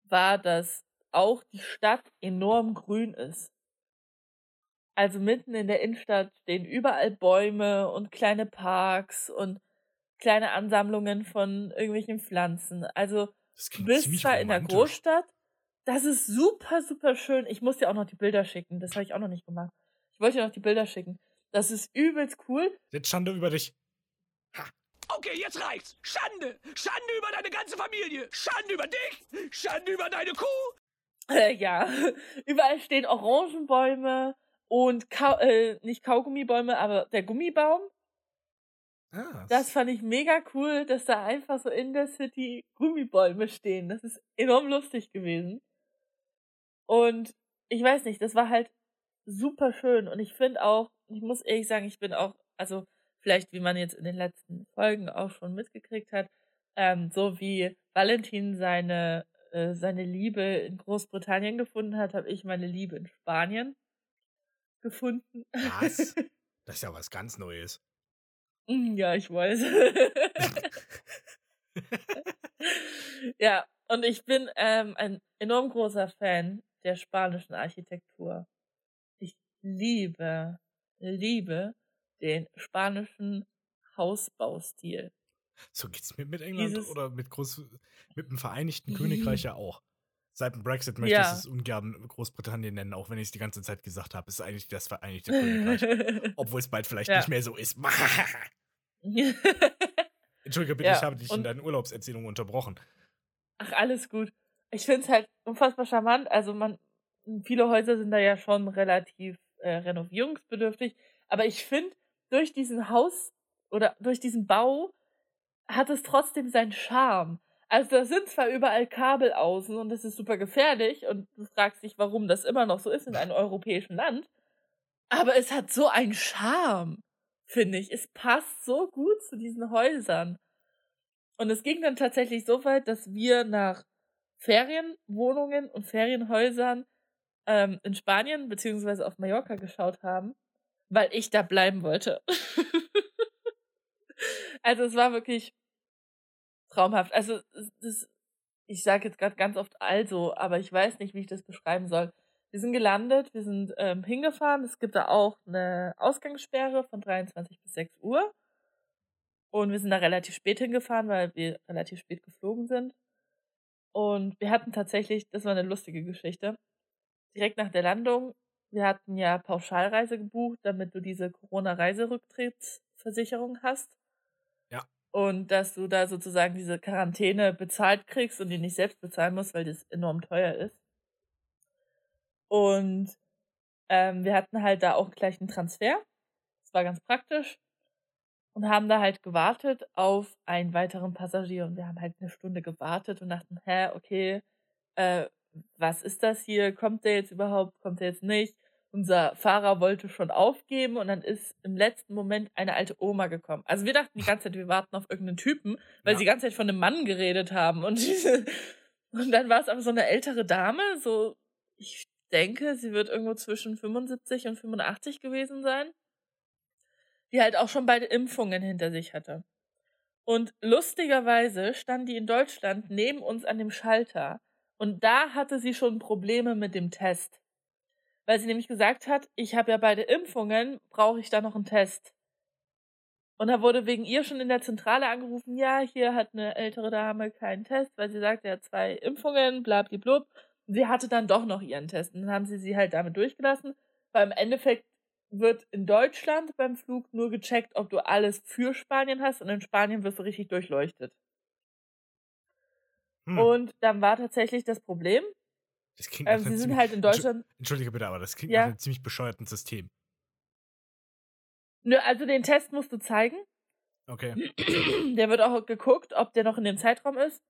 Speaker 2: war, dass auch die Stadt enorm grün ist. Also mitten in der Innenstadt stehen überall Bäume und kleine Parks und kleine Ansammlungen von irgendwelchen Pflanzen. Also du bist zwar in der. Großstadt, das ist super, super schön. Ich muss dir auch noch die Bilder schicken. Das habe ich auch noch nicht gemacht. Ich wollte dir noch die Bilder schicken. Das ist übelst cool.
Speaker 1: Jetzt Schande über dich.
Speaker 3: Okay, jetzt reicht's. Schande. Schande über deine ganze Familie. Schande über dich. Schande über deine Kuh.
Speaker 2: Äh, ja, überall stehen Orangenbäume und Kau äh, nicht Kaugummibäume, aber der Gummibaum.
Speaker 1: Ah,
Speaker 2: Das fand ich mega cool, dass da einfach so in der City Gummibäume stehen. Das ist enorm lustig gewesen. Und ich weiß nicht, das war halt super schön. Und ich finde auch, ich muss ehrlich sagen, ich bin auch, also vielleicht wie man jetzt in den letzten Folgen auch schon mitgekriegt hat, ähm, so wie Valentin seine, äh, seine Liebe in Großbritannien gefunden hat, habe ich meine Liebe in Spanien gefunden.
Speaker 1: Was? Das ist ja was ganz Neues.
Speaker 2: Mm, Ja, ich weiß. ja, und ich bin ähm, ein enorm großer Fan der spanischen Architektur. Ich liebe, liebe den spanischen Hausbaustil.
Speaker 1: So geht's mir mit England
Speaker 2: Dieses-
Speaker 1: oder mit, Groß mit dem Vereinigten Königreich ja auch. Seit dem Brexit möchte
Speaker 2: Ja.
Speaker 1: ich es ungern Großbritannien nennen, auch wenn ich es die ganze Zeit gesagt habe. Es ist eigentlich das Vereinigte Königreich. Obwohl es bald vielleicht
Speaker 2: Ja.
Speaker 1: nicht mehr so ist. Entschuldige bitte,
Speaker 2: Ja,
Speaker 1: ich habe dich in
Speaker 2: und-
Speaker 1: deinen Urlaubserzählungen unterbrochen.
Speaker 2: Ach, alles gut. Ich finde es halt unfassbar charmant. Also man, viele Häuser sind da ja schon relativ äh, renovierungsbedürftig. Aber ich finde, durch diesen Haus oder durch diesen Bau hat es trotzdem seinen Charme. Also da sind zwar überall Kabel außen und das ist super gefährlich und du fragst dich, warum das immer noch so ist in einem europäischen Land. Aber es hat so einen Charme, finde ich. Es passt so gut zu diesen Häusern. Und es ging dann tatsächlich so weit, dass wir nach Ferienwohnungen und Ferienhäusern ähm, in Spanien beziehungsweise auf Mallorca geschaut haben, weil ich da bleiben wollte. also es war wirklich traumhaft. Also das, ich sage jetzt gerade ganz oft also, aber ich weiß nicht, wie ich das beschreiben soll. Wir sind gelandet, wir sind ähm, hingefahren. Es gibt da auch eine Ausgangssperre von 23 bis 6 Uhr. Und wir sind da relativ spät hingefahren, weil wir relativ spät geflogen sind. Und wir hatten tatsächlich, das war eine lustige Geschichte, direkt nach der Landung, wir hatten ja Pauschalreise gebucht, damit du diese Corona-Reiserücktrittsversicherung hast.
Speaker 1: Ja.
Speaker 2: Und dass du da sozusagen diese Quarantäne bezahlt kriegst und die nicht selbst bezahlen musst, weil das enorm teuer ist. Und ähm, wir hatten halt da auch gleich einen Transfer. Das war ganz praktisch. Und haben da halt gewartet auf einen weiteren Passagier. Und wir haben halt eine Stunde gewartet und dachten, hä, okay, äh, was ist das hier? Kommt der jetzt überhaupt? Kommt der jetzt nicht? Unser Fahrer wollte schon aufgeben und dann ist im letzten Moment eine alte Oma gekommen. Also wir dachten die ganze Zeit, wir warten auf irgendeinen Typen, weil
Speaker 1: Ja.
Speaker 2: sie die ganze Zeit von einem Mann geredet haben. Und, diese, und dann war es aber so eine ältere Dame, so, ich denke, sie wird irgendwo zwischen 75 und 85 gewesen sein, die halt auch schon beide Impfungen hinter sich hatte. Und lustigerweise stand die in Deutschland neben uns an dem Schalter. Und da hatte sie schon Probleme mit dem Test. Weil sie nämlich gesagt hat, ich habe ja beide Impfungen, brauche ich da noch einen Test. Und da wurde wegen ihr schon in der Zentrale angerufen, ja, hier hat eine ältere Dame keinen Test, weil sie sagt, er hat zwei Impfungen, blablablub. Und sie hatte dann doch noch ihren Test. Und dann haben sie sie halt damit durchgelassen. Weil im Endeffekt wird in Deutschland beim Flug nur gecheckt, ob du alles für Spanien hast. Und in Spanien wirst du richtig durchleuchtet.
Speaker 1: Hm,
Speaker 2: Und dann war tatsächlich das Problem,
Speaker 1: das klingt
Speaker 2: ähm, sie sind
Speaker 1: ziemlich-
Speaker 2: halt in Deutschland.
Speaker 1: Entschuldige bitte, aber das klingt
Speaker 2: Ja.
Speaker 1: nach einem ziemlich bescheuerten System.
Speaker 2: Nö, also den Test musst du zeigen.
Speaker 1: Okay.
Speaker 2: Der wird auch geguckt, ob der noch in dem Zeitraum ist.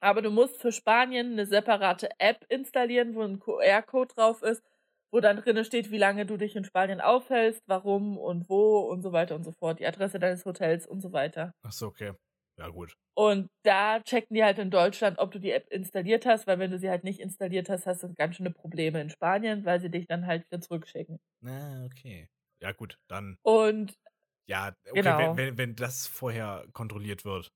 Speaker 2: Aber du musst für Spanien eine separate App installieren, wo ein QR-Code drauf ist, wo dann drin steht, wie lange du dich in Spanien aufhältst, warum und wo und so weiter und so fort, die Adresse deines Hotels und so weiter.
Speaker 1: Ach so, okay. Ja, gut.
Speaker 2: Und da checken die halt in Deutschland, ob du die App installiert hast, weil wenn du sie halt nicht installiert hast, hast du ganz schöne Probleme in Spanien, weil sie dich dann halt wieder zurückschicken.
Speaker 1: Na, okay. Ja, gut, dann.
Speaker 2: Und
Speaker 1: Ja, okay,
Speaker 2: Genau.
Speaker 1: wenn, wenn, wenn das vorher kontrolliert wird.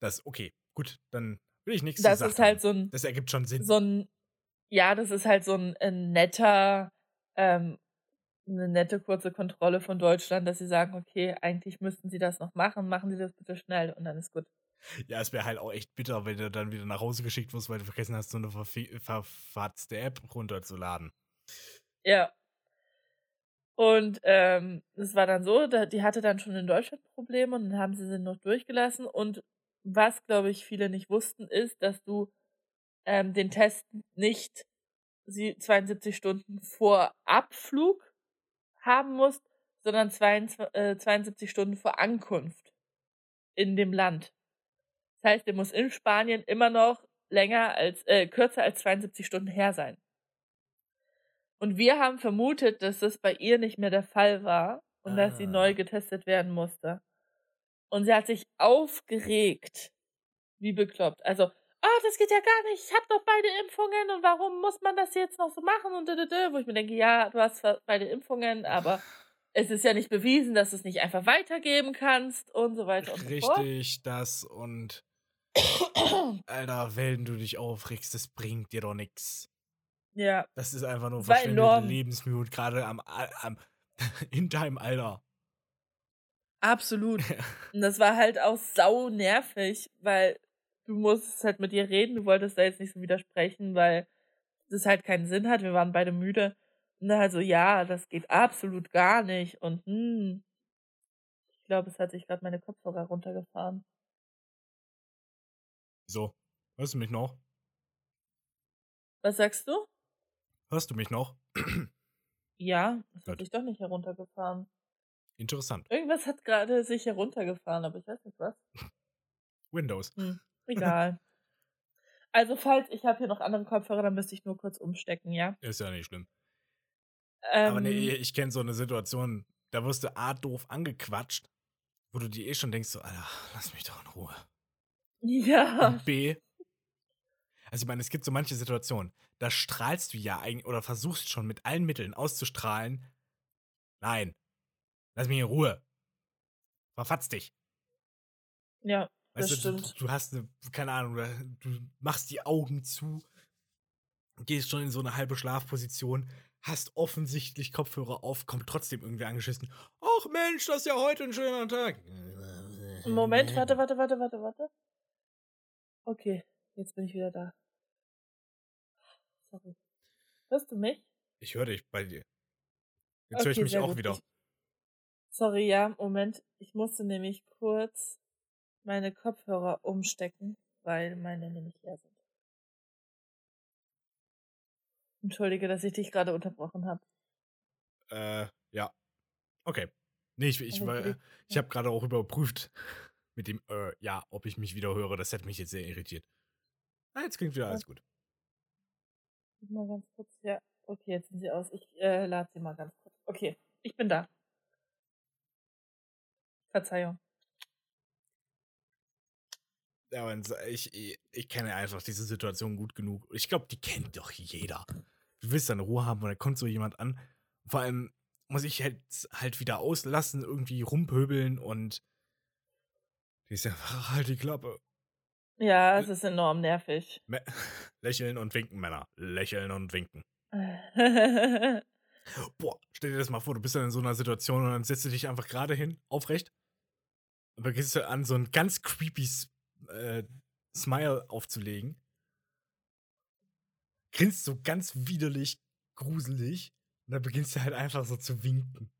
Speaker 1: Das, okay, gut, dann will ich nichts
Speaker 2: das
Speaker 1: gesagt
Speaker 2: ist halt so ein
Speaker 1: Das ergibt schon Sinn.
Speaker 2: so ein, ja, das ist halt so ein, ein netter, ähm, eine nette kurze Kontrolle von Deutschland, dass sie sagen, okay, eigentlich müssten sie das noch machen, machen sie das bitte schnell und dann ist gut.
Speaker 1: Ja, es wäre halt auch echt bitter, wenn du dann wieder nach Hause geschickt wirst, weil du vergessen hast, so eine verfatzte App runterzuladen.
Speaker 2: Ja. Und ähm, es war dann so, die hatte dann schon in Deutschland Probleme und dann haben sie sie noch durchgelassen. Und was, glaube ich, viele nicht wussten, ist, dass du ähm, den Test nicht sie 72 Stunden vor Abflug haben musst, sondern 22, äh, 72 Stunden vor Ankunft in dem Land. Das heißt, der muss in Spanien immer noch länger als, äh, kürzer als 72 Stunden her sein. Und wir haben vermutet, dass das bei ihr nicht mehr der Fall war und dass sie
Speaker 1: Ah.
Speaker 2: neu getestet werden musste. Und sie hat sich aufgeregt, wie bekloppt. Also, oh, das geht ja gar nicht, ich habe doch beide Impfungen und warum muss man das jetzt noch so machen und dödödö. Wo ich mir denke, ja, du hast zwar beide Impfungen, aber es ist ja nicht bewiesen, dass du es nicht einfach weitergeben kannst und so weiter und so fort.
Speaker 1: Richtig, das und. Alter, wenn du dich aufregst, das bringt dir doch nichts.
Speaker 2: Ja,
Speaker 1: Das ist einfach nur verschwendete. Lebensmühe, und gerade am, am in deinem Alter.
Speaker 2: absolut. Und das war halt auch sau nervig, weil du musstest halt mit ihr reden, du wolltest da jetzt nicht so widersprechen, weil das halt keinen Sinn hat. Wir waren beide müde. Und dann halt so, ja, das geht absolut gar nicht. Und hm, ich glaube, es hat sich gerade meine Kopfhörer runtergefahren.
Speaker 1: Wieso? Hörst du mich noch?
Speaker 2: Was sagst du?
Speaker 1: Hörst du mich noch?
Speaker 2: Ja, das
Speaker 1: Gut.
Speaker 2: hat sich doch nicht heruntergefahren.
Speaker 1: Interessant.
Speaker 2: Irgendwas hat gerade sich heruntergefahren, aber ich weiß nicht was.
Speaker 1: Windows.
Speaker 2: Hm, egal. also, falls ich habe hier noch andere Kopfhörer, dann müsste ich nur kurz umstecken, ja?
Speaker 1: Ist ja nicht schlimm.
Speaker 2: Ähm,
Speaker 1: Aber nee, ich kenne so eine Situation, da wirst du A doof angequatscht, wo du dir eh schon denkst, so, Alter, lass mich doch in Ruhe.
Speaker 2: Ja.
Speaker 1: Und B, also ich meine, es gibt so manche Situationen, da strahlst du ja eigentlich oder versuchst schon mit allen Mitteln auszustrahlen. Nein, lass mich in Ruhe. Verfatz dich.
Speaker 2: Ja,
Speaker 1: Weißt
Speaker 2: das
Speaker 1: du, du,
Speaker 2: stimmt.
Speaker 1: du hast eine, keine Ahnung, du- machst die Augen zu, gehst schon in so eine halbe Schlafposition, hast offensichtlich Kopfhörer auf, kommt trotzdem irgendwie angeschissen. Ach Mensch, das ist ja heute ein schöner Tag.
Speaker 2: Moment, warte, warte, warte, warte, warte. Okay, jetzt bin ich wieder da. Sorry. Hörst du mich?
Speaker 1: Ich höre dich bei dir. Jetzt höre ich
Speaker 2: Okay,
Speaker 1: mich auch
Speaker 2: gut.
Speaker 1: wieder.
Speaker 2: Ich, sorry, ja, Moment. Ich musste nämlich kurz meine Kopfhörer umstecken, weil meine nämlich leer sind. Entschuldige, dass ich dich gerade unterbrochen habe.
Speaker 1: Äh, ja. Okay. Nee, ich, ich,
Speaker 2: ich-
Speaker 1: ich habe gerade auch überprüft mit dem, äh, ja, ob ich mich wieder höre. Das hätte mich jetzt sehr irritiert. Ah, jetzt klingt wieder alles gut.
Speaker 2: Mal ganz kurz. Ja, okay, jetzt sind sie aus. Ich äh, lade sie mal ganz kurz. Okay, ich bin da. Verzeihung.
Speaker 1: Ja, aber ich, ich, kenne einfach diese Situation gut genug. Ich glaube, die kennt doch jeder. Du willst deine Ruhe haben und dann kommt so jemand an. Vor allem muss ich halt, halt wieder auslassen, irgendwie rumpöbeln und die ist einfach halt die Klappe.
Speaker 2: Ja, es ist enorm nervig.
Speaker 1: Lächeln und winken, Männer. Lächeln und winken. Boah, stell dir das mal vor, du bist dann in so einer Situation und dann setzt du dich einfach gerade hin, aufrecht. Und dann gehst du an, so ein ganz creepy äh, Smile aufzulegen. Grinst so ganz widerlich, gruselig. Und dann beginnst du halt einfach so zu winken.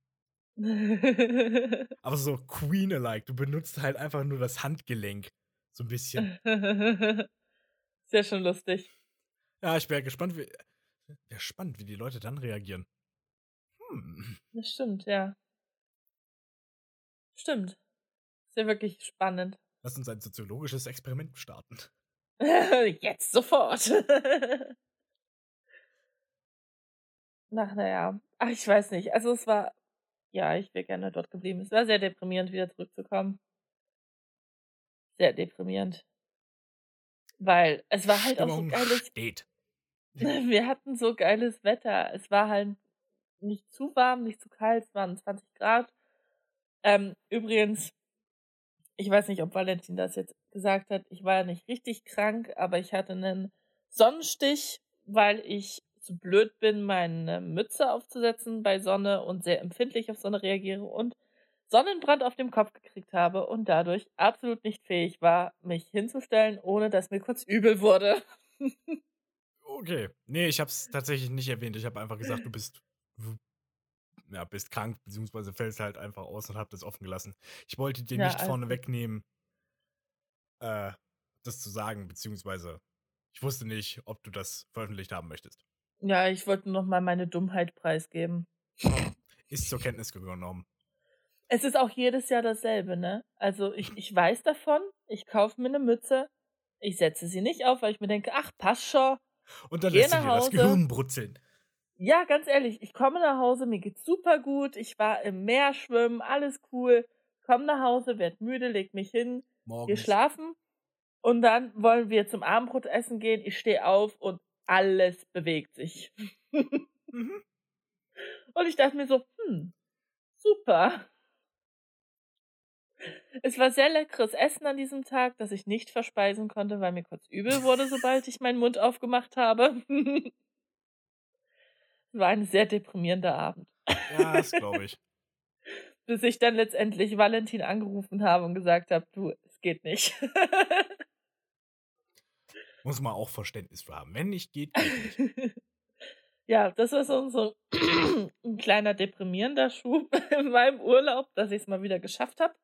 Speaker 1: Aber so Queen-alike. Du benutzt halt einfach nur das Handgelenk. So ein bisschen.
Speaker 2: Sehr schon lustig.
Speaker 1: Ja, ich wäre gespannt, wie. Wäre spannend, wie die Leute dann reagieren. Hm.
Speaker 2: Das stimmt, ja. Stimmt. Ist ja wirklich spannend.
Speaker 1: Lass uns ein soziologisches Experiment starten.
Speaker 2: Jetzt sofort. Ach, naja. Ach, ich weiß nicht. Also es war, ja, ich wäre gerne dort geblieben. Es war sehr deprimierend, wieder zurückzukommen. Sehr deprimierend. Weil es war halt auch so
Speaker 1: Stimmung
Speaker 2: geiles,
Speaker 1: steht.
Speaker 2: wir hatten so geiles Wetter. Es war halt nicht zu warm, nicht zu kalt, es waren 20 Grad. Ähm, übrigens, ich weiß nicht, ob Valentin das jetzt gesagt hat, ich war ja nicht richtig krank, aber ich hatte einen Sonnenstich, weil ich zu blöd bin, meine Mütze aufzusetzen bei Sonne und sehr empfindlich auf Sonne reagiere und Sonnenbrand auf dem Kopf gekriegt habe und dadurch absolut nicht fähig war, mich hinzustellen, ohne dass mir kurz übel wurde.
Speaker 1: Okay. Nee, ich hab's tatsächlich nicht erwähnt. Ich habe einfach gesagt, du bist ja, bist krank, beziehungsweise fällst halt einfach aus und hab das offen gelassen. Ich wollte dir
Speaker 2: Ja,
Speaker 1: nicht
Speaker 2: alles
Speaker 1: vorne wegnehmen, äh, das zu sagen, beziehungsweise ich wusste nicht, ob du das veröffentlicht haben möchtest.
Speaker 2: Ja, ich wollte noch mal meine Dummheit preisgeben.
Speaker 1: Ist zur Kenntnis genommen.
Speaker 2: Es ist auch jedes Jahr dasselbe, ne? Also ich, ich weiß davon, ich kaufe mir eine Mütze, ich setze sie nicht auf, weil ich mir denke, ach, passt schon.
Speaker 1: Und dann lässt du dir das. Gehirn brutzeln.
Speaker 2: Ja, ganz ehrlich, ich komme nach Hause, mir geht's super gut, ich war im Meer schwimmen, alles cool, komm nach Hause, werd müde, leg mich hin, wir
Speaker 1: Morgens.
Speaker 2: schlafen und dann wollen wir zum Abendbrot essen gehen, ich stehe auf und alles bewegt sich.
Speaker 1: Mhm.
Speaker 2: Und ich dachte mir so, hm, super. Es war sehr leckeres Essen an diesem Tag, das ich nicht verspeisen konnte, weil mir kurz übel wurde, sobald ich meinen Mund aufgemacht habe. Es war ein sehr deprimierender Abend.
Speaker 1: Ja, das glaube ich.
Speaker 2: Bis ich dann letztendlich Valentin angerufen habe und gesagt habe, du, es geht nicht.
Speaker 1: Muss man auch Verständnis für haben. Wenn nicht geht, geht nicht.
Speaker 2: ja, das war so, so ein kleiner deprimierender Schub in meinem Urlaub, dass ich es mal wieder geschafft habe.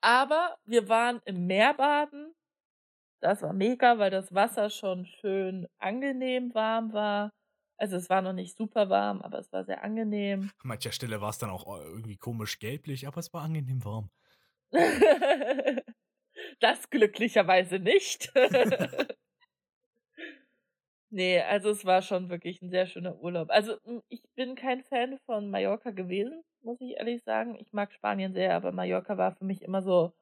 Speaker 2: Aber wir waren im Meer baden. Das war mega, weil das Wasser schon schön angenehm warm war. Also es war noch nicht super warm, aber es war sehr angenehm.
Speaker 1: An mancher Stelle war es dann auch irgendwie komisch gelblich, aber es war angenehm warm.
Speaker 2: das glücklicherweise nicht. nee, also es war schon wirklich ein sehr schöner Urlaub. Also m, ich bin kein Fan von Mallorca gewesen, muss ich ehrlich sagen. Ich mag Spanien sehr, aber Mallorca war für mich immer so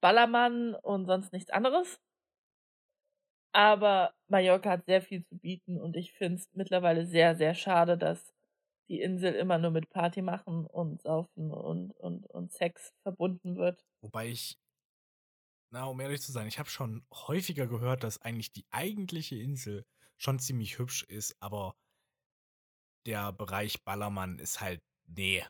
Speaker 2: Ballermann und sonst nichts anderes. Aber Mallorca hat sehr viel zu bieten und ich finde es mittlerweile sehr, sehr schade, dass die Insel immer nur mit Party machen und Saufen und, und, und Sex verbunden wird.
Speaker 1: Wobei ich, na, um ehrlich zu sein, ich habe schon häufiger gehört, dass eigentlich die eigentliche Insel schon ziemlich hübsch ist, aber der Bereich Ballermann ist halt, nee.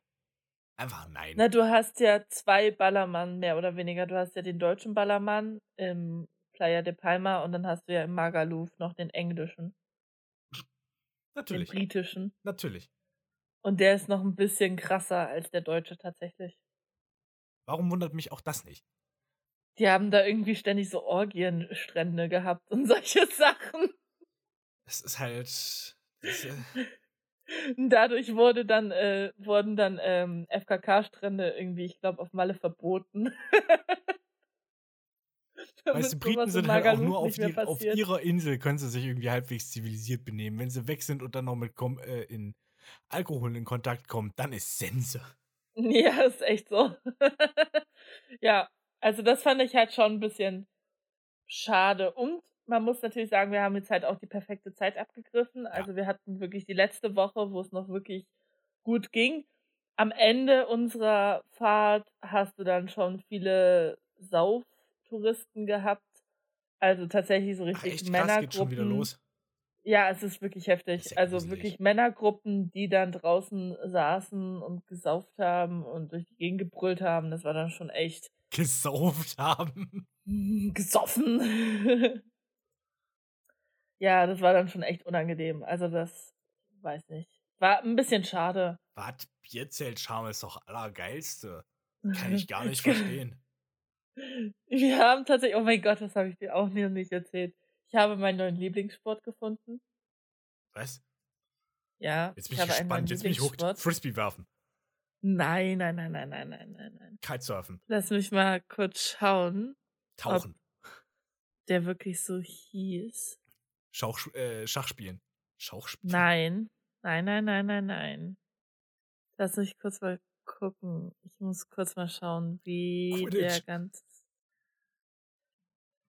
Speaker 1: Einfach nein.
Speaker 2: Na, du hast ja zwei Ballermann, mehr oder weniger. Du hast ja den deutschen Ballermann im Playa de Palma und dann hast du ja im Magaluf noch den englischen,
Speaker 1: Natürlich.
Speaker 2: den britischen.
Speaker 1: Natürlich.
Speaker 2: Und der ist noch ein bisschen krasser als der deutsche tatsächlich.
Speaker 1: Warum wundert mich auch das nicht?
Speaker 2: Die haben da irgendwie ständig so Orgienstrände gehabt und solche Sachen.
Speaker 1: Es ist halt. Das, äh,
Speaker 2: Dadurch wurde dann, äh, wurden dann ähm, FKK-Strände irgendwie, ich glaube, auf Malle verboten.
Speaker 1: weißt du, Briten sind
Speaker 2: in
Speaker 1: halt auch nur auf, die, auf ihrer Insel, können sie sich irgendwie halbwegs zivilisiert benehmen. Wenn sie weg sind und dann noch mit Kom äh, in Alkohol in Kontakt kommen, dann ist Sense.
Speaker 2: Ja, ist echt so. ja, also das fand ich halt schon ein bisschen schade. Und man muss natürlich sagen, wir haben jetzt halt auch die perfekte Zeit abgegriffen. Also wir hatten wirklich die letzte Woche, wo es noch wirklich gut ging. Am Ende unserer Fahrt hast du dann schon viele Sauftouristen gehabt. Also tatsächlich so
Speaker 1: Ach,
Speaker 2: richtig
Speaker 1: echt krass, geht schon wieder
Speaker 2: Männergruppen.
Speaker 1: los.
Speaker 2: Ja, es ist wirklich heftig.
Speaker 1: Ist
Speaker 2: also wirklich Männergruppen, die dann draußen saßen und gesauft haben und durch die Gegend gebrüllt haben. Das war dann schon echt
Speaker 1: Gesauft haben.
Speaker 2: gesoffen. ja, das war dann schon echt unangenehm. Also das, weiß nicht. War ein bisschen schade.
Speaker 1: Was? Bierzeltscham ist doch allergeilste. Kann ich gar nicht verstehen.
Speaker 2: Wir haben tatsächlich, oh mein Gott, das habe ich dir auch noch nicht erzählt. Ich habe meinen neuen Lieblingssport gefunden.
Speaker 1: Was?
Speaker 2: Ja,
Speaker 1: Jetzt bin
Speaker 2: ich
Speaker 1: ich gespannt. Jetzt bin ich.
Speaker 2: Lieblingssport.
Speaker 1: Frisbee werfen.
Speaker 2: Nein, nein, nein, nein, nein, nein, nein, nein.
Speaker 1: Kitesurfen.
Speaker 2: Lass mich mal kurz schauen,
Speaker 1: Tauchen.
Speaker 2: der wirklich so hieß.
Speaker 1: Schauch, äh, Schachspielen. Schauchspielen?
Speaker 2: Nein, nein, nein, nein, nein, nein. Lass mich kurz mal gucken. Ich muss kurz mal schauen, wie der
Speaker 1: Quidditch.
Speaker 2: ganz.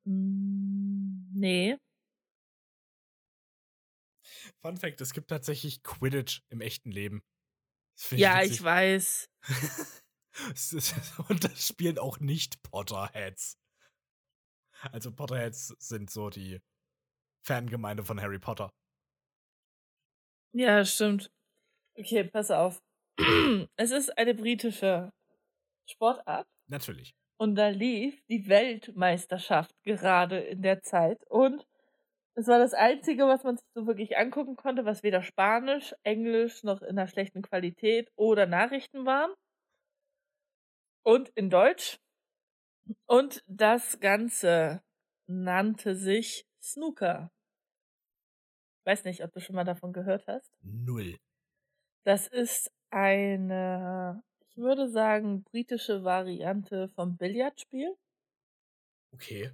Speaker 2: Hm, nee.
Speaker 1: Fun Fact: Es gibt tatsächlich Quidditch im echten Leben.
Speaker 2: Ja,
Speaker 1: witzig.
Speaker 2: ich weiß.
Speaker 1: Und das spielen auch nicht Potterheads. Also Potterheads sind so die Fangemeinde von Harry Potter.
Speaker 2: Ja, stimmt. Okay, pass auf. es ist eine britische Sportart.
Speaker 1: Natürlich.
Speaker 2: Und da lief die Weltmeisterschaft gerade in der Zeit. Und es war das Einzige, was man sich so wirklich angucken konnte, was weder Spanisch, Englisch noch in einer schlechten Qualität oder Nachrichten waren. Und in Deutsch. Und das Ganze nannte sich Snooker. Weiß nicht, ob du schon mal davon gehört hast.
Speaker 1: Null.
Speaker 2: Das ist eine, ich würde sagen, britische Variante vom Billardspiel.
Speaker 1: Okay.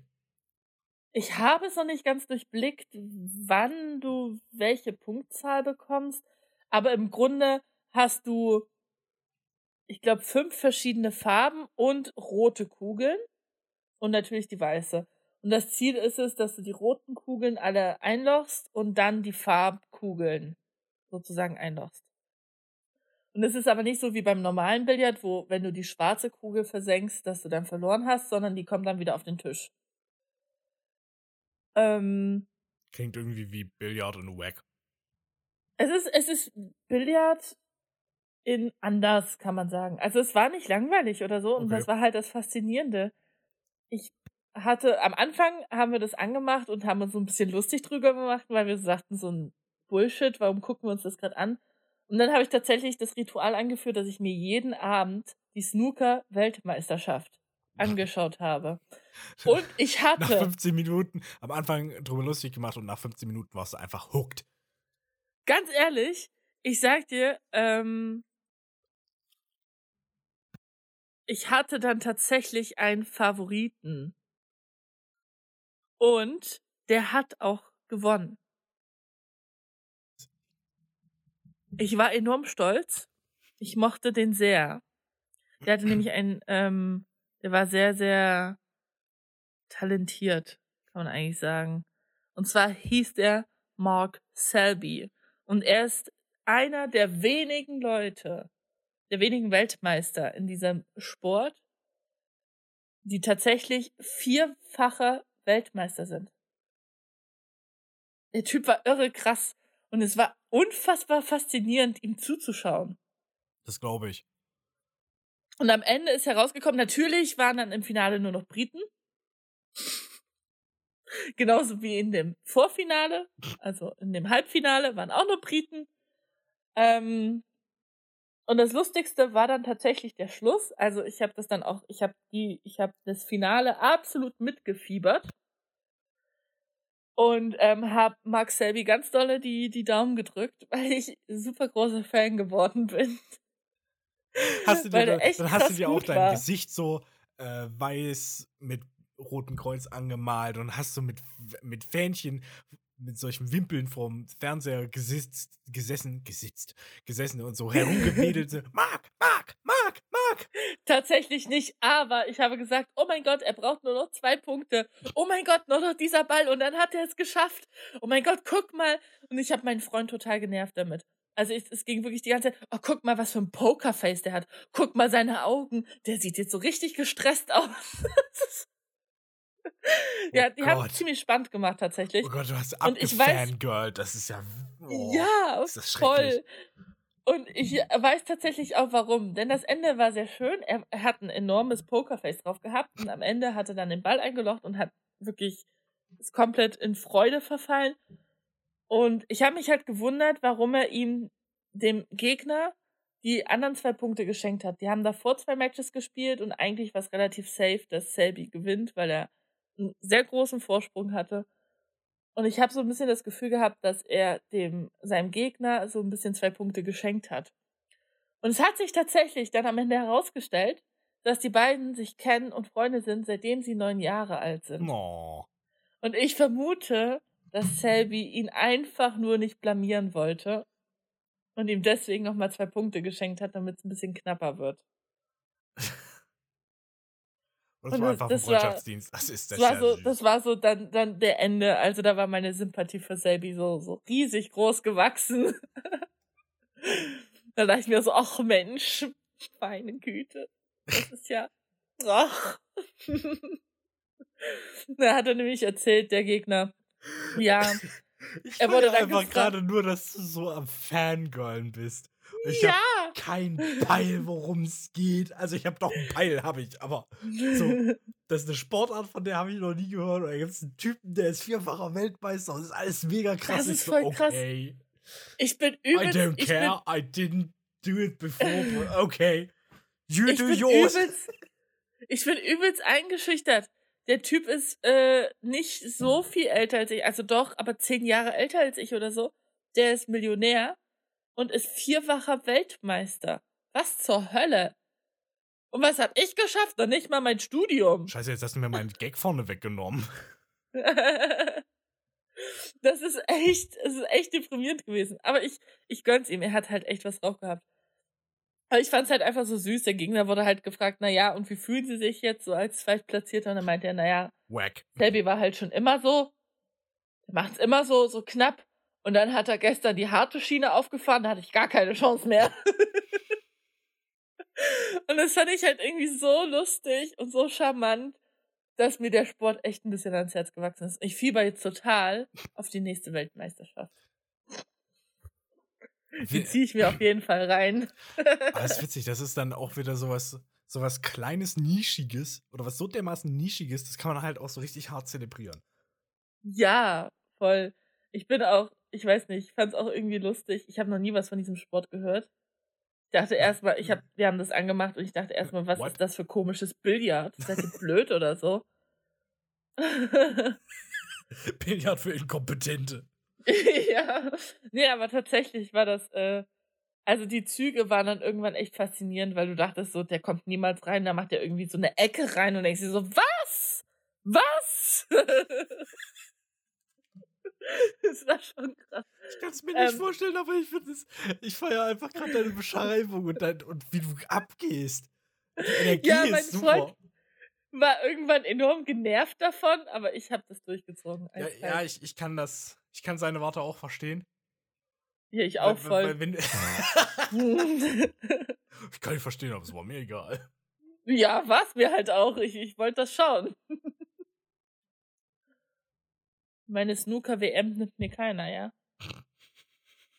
Speaker 2: Ich habe es noch nicht ganz durchblickt, wann du welche Punktzahl bekommst, aber im Grunde hast du, ich glaube, fünf verschiedene Farben und rote Kugeln und natürlich die weiße. Und das Ziel ist es, dass du die roten Kugeln alle einlochst und dann die Farbkugeln sozusagen einlochst. Und es ist aber nicht so wie beim normalen Billard, wo, wenn du die schwarze Kugel versenkst, dass du dann verloren hast, sondern die kommt dann wieder auf den Tisch. Ähm,
Speaker 1: Klingt irgendwie wie Billard und Wack.
Speaker 2: es ist, es ist Billard in anders, kann man sagen. Also es war nicht langweilig oder so und
Speaker 1: Okay.
Speaker 2: das war halt das Faszinierende. Ich hatte, am Anfang haben wir das angemacht und haben uns so ein bisschen lustig drüber gemacht, weil wir sagten, so ein Bullshit, warum gucken wir uns das gerade an? Und dann habe ich tatsächlich das Ritual angeführt, dass ich mir jeden Abend die Snooker-Weltmeisterschaft angeschaut habe. Und ich
Speaker 1: Nach
Speaker 2: hatte,
Speaker 1: 15 Minuten am Anfang drüber lustig gemacht und nach 15 Minuten warst du einfach hooked.
Speaker 2: ganz ehrlich, ich sag dir, ähm, ich hatte dann tatsächlich einen Favoriten. Und der hat auch gewonnen. Ich war enorm stolz. Ich mochte den sehr. Der hatte nämlich ein, ähm, der war sehr, sehr talentiert, kann man eigentlich sagen. Und zwar hieß der Mark Selby. Und er ist einer der wenigen Leute, der wenigen Weltmeister in diesem Sport, die tatsächlich vierfacher Weltmeister sind. Der Typ war irre krass und es war unfassbar faszinierend, ihm zuzuschauen.
Speaker 1: Das glaube ich.
Speaker 2: Und am Ende ist herausgekommen, natürlich waren dann im Finale nur noch Briten. Genauso wie in dem Vorfinale, also in dem Halbfinale waren auch nur Briten. Ähm, und das Lustigste war dann tatsächlich der Schluss. Also ich habe das dann auch, ich habe die, ich habe das Finale absolut mitgefiebert und ähm, habe Mark Selby ganz dolle die die Daumen gedrückt, weil ich super großer Fan geworden bin.
Speaker 1: Hast du dir, dann, dann hast du dir auch dein war. Gesicht so äh, weiß mit roten Kreuz angemalt und hast du mit, mit Fähnchen mit solchen Wimpeln vorm Fernseher gesitzt, gesessen, gesitzt, gesessen und so herumgewedelt. Mark, Mark, Mark, Mark.
Speaker 2: Tatsächlich nicht, aber ich habe gesagt, oh mein Gott, er braucht nur noch zwei Punkte. Oh mein Gott, nur noch dieser Ball und dann hat er es geschafft. Oh mein Gott, guck mal. Und ich habe meinen Freund total genervt damit. Also ich, es ging wirklich die ganze Zeit, oh, guck mal, was für ein Pokerface der hat. Guck mal seine Augen. Der sieht jetzt so richtig gestresst aus. ja, oh die haben ziemlich spannend gemacht tatsächlich.
Speaker 1: Oh Gott, du hast abgefangirl. Das ist ja. Oh,
Speaker 2: ja, ist das voll. Und ich weiß tatsächlich auch warum. Denn das Ende war sehr schön. Er, hat ein enormes Pokerface drauf gehabt und am Ende hat er dann den Ball eingelocht und hat wirklich ist komplett in Freude verfallen. Und ich habe mich halt gewundert, warum er ihm dem Gegner die anderen zwei Punkte geschenkt hat. Die haben davor zwei Matches gespielt und eigentlich war es relativ safe, dass Selby gewinnt, weil er einen sehr großen Vorsprung hatte. Und ich habe so ein bisschen das Gefühl gehabt, dass er dem seinem Gegner so ein bisschen zwei Punkte geschenkt hat. Und es hat sich tatsächlich dann am Ende herausgestellt, dass die beiden sich kennen und Freunde sind, seitdem sie neun Jahre alt sind.
Speaker 1: Oh.
Speaker 2: Und ich vermute, dass Selby ihn einfach nur nicht blamieren wollte und ihm deswegen nochmal zwei Punkte geschenkt hat, damit es ein bisschen knapper wird.
Speaker 1: Und das war einfach das ein Freundschaftsdienst. das ist
Speaker 2: das war so, Das war so dann, dann der Ende. Also da war meine Sympathie für Selby so, so riesig groß gewachsen. da dachte ich mir so, ach Mensch, meine Güte. Das ist ja. Ach. da hat er nämlich erzählt, der Gegner. Ja.
Speaker 1: Ich er wurde einfach gerade nur, dass du so am Fangirlen bist. Ich ja. habe kein Peil, worum es geht. Also ich habe doch einen Peil, habe ich, aber so, das ist eine Sportart, von der habe ich noch nie gehört. Oder gibt es einen Typen, der ist vierfacher Weltmeister und das ist alles mega krass.
Speaker 2: Das ist voll so, okay. krass. Ich bin übelst.
Speaker 1: I don't care. I didn't do it before, but okay. You ich do yours.
Speaker 2: Übelst, ich bin übelst eingeschüchtert. Der Typ ist äh, nicht so viel älter als ich, also doch, aber zehn Jahre älter als ich oder so. Der ist Millionär und ist vierfacher Weltmeister. Was zur Hölle? Und was hab ich geschafft? Noch nicht mal mein Studium.
Speaker 1: Scheiße, jetzt hast du mir meinen Gag vorne weggenommen.
Speaker 2: das ist echt, das ist echt deprimierend gewesen. Aber ich, ich gönn's ihm. Er hat halt echt was drauf gehabt. Aber ich fand's halt einfach so süß. Der Gegner wurde halt gefragt, na ja, und wie fühlen Sie sich jetzt so als Zweitplatzierter? Und dann meinte er, na ja,
Speaker 1: Wack.
Speaker 2: Selby war halt schon immer so. Der macht's immer so, so knapp. Und dann hat er gestern die harte Schiene aufgefahren, da hatte ich gar keine Chance mehr. und das fand ich halt irgendwie so lustig und so charmant, dass mir der Sport echt ein bisschen ans Herz gewachsen ist. Ich fieber jetzt total auf die nächste Weltmeisterschaft. Die ziehe ich mir auf jeden Fall rein.
Speaker 1: Aber das ist witzig, das ist dann auch wieder sowas, sowas kleines, nischiges oder was so dermaßen nischiges, das kann man halt auch so richtig hart zelebrieren.
Speaker 2: Ja, voll. Ich bin auch ich weiß nicht, ich fand es auch irgendwie lustig. Ich habe noch nie was von diesem Sport gehört. Ich dachte erstmal, ich hab, wir haben das angemacht und ich dachte erstmal, was What? ist das für komisches Billard? Seid ihr blöd oder so?
Speaker 1: Billard für Inkompetente.
Speaker 2: ja. Nee, aber tatsächlich war das, äh, also die Züge waren dann irgendwann echt faszinierend, weil du dachtest so, der kommt niemals rein, da macht er irgendwie so eine Ecke rein und denkst dir so, was? Was? das war schon krass.
Speaker 1: Ich kann es mir nicht ähm, vorstellen, aber ich finde es. Ich feiere einfach gerade deine Beschreibung und, dein, und wie du abgehst. Die Energie ja, mein ist super. Freund
Speaker 2: war irgendwann enorm genervt davon, aber ich habe das durchgezogen.
Speaker 1: Ja, ja, ich, ich kann das. Ich kann seine Worte auch verstehen.
Speaker 2: Ja, ich auch
Speaker 1: voll. Weil, ich kann nicht verstehen, aber es war mir egal.
Speaker 2: Ja, was mir halt auch. Ich, ich wollte das schauen. Meine Snooker-WM nimmt mir keiner, ja.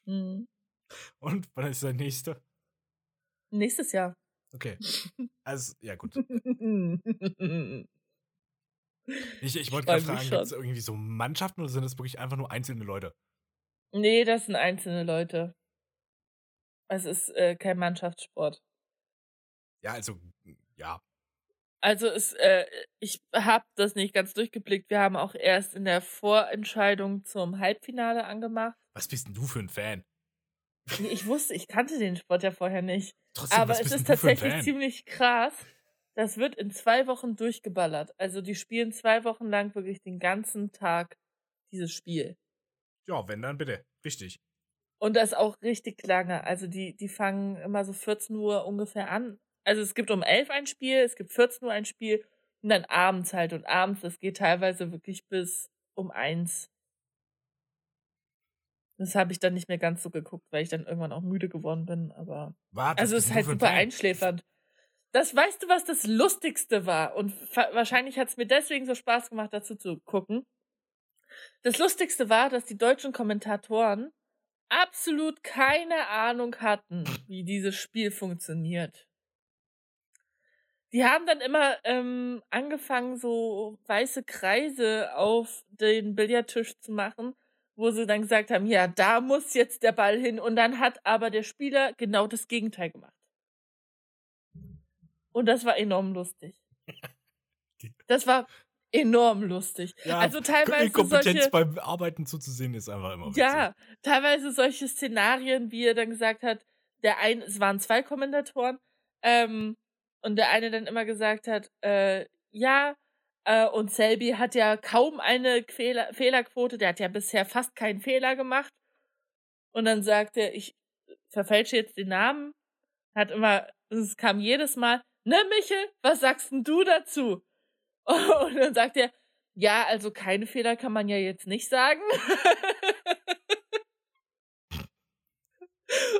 Speaker 1: Mhm. Und wann ist der nächste?
Speaker 2: Nächstes Jahr.
Speaker 1: Okay. Also, ja, gut. Ich, ich wollte gerade fragen, gibt es irgendwie so Mannschaften oder sind das wirklich einfach nur einzelne Leute?
Speaker 2: nee, das sind einzelne Leute. Es ist äh, kein Mannschaftssport.
Speaker 1: Ja, also, ja.
Speaker 2: Also es, äh, ich habe das nicht ganz durchgeblickt. Wir haben auch erst in der Vorentscheidung zum Halbfinale angemacht.
Speaker 1: Was bist denn du für ein Fan?
Speaker 2: Ich wusste, ich kannte den Sport ja vorher nicht.
Speaker 1: Trotzdem,
Speaker 2: Aber es ist tatsächlich ziemlich krass. Das wird in zwei Wochen durchgeballert. Also die spielen zwei Wochen lang wirklich den ganzen Tag dieses Spiel.
Speaker 1: Ja, wenn dann bitte. Wichtig.
Speaker 2: Und das auch richtig lange. Also die, die fangen immer so 14 Uhr ungefähr an. Also es gibt um 11 ein Spiel, es gibt 14 Uhr ein Spiel und dann abends halt. Und abends, das geht teilweise wirklich bis um 1. Das habe ich dann nicht mehr ganz so geguckt, weil ich dann irgendwann auch müde geworden bin. Aber
Speaker 1: Warte,
Speaker 2: also es ist halt super einschläfernd. Das weißt du, was das Lustigste war? Und wahrscheinlich hat es mir deswegen so Spaß gemacht, dazu zu gucken. Das Lustigste war, dass die deutschen Kommentatoren absolut keine Ahnung hatten, wie dieses Spiel funktioniert. Die haben dann immer ähm, angefangen, so weiße Kreise auf den Billardtisch zu machen, wo sie dann gesagt haben, ja, da muss jetzt der Ball hin. Und dann hat aber der Spieler genau das Gegenteil gemacht. Und das war enorm lustig. Das war enorm lustig.
Speaker 1: Ja,
Speaker 2: also teilweise
Speaker 1: Inkompetenz
Speaker 2: solche,
Speaker 1: beim Arbeiten zuzusehen ist einfach immer witzig.
Speaker 2: ja, teilweise solche Szenarien, wie er dann gesagt hat, der eine, es waren zwei Kommentatoren, ähm, und der eine dann immer gesagt hat, äh, ja, äh, und Selby hat ja kaum eine Fehler, Fehlerquote, der hat ja bisher fast keinen Fehler gemacht. Und dann sagt er, ich verfälsche jetzt den Namen, hat immer, es kam jedes Mal, ne Michel, was sagst denn du dazu? Und dann sagt er, ja, also keine Fehler kann man ja jetzt nicht sagen.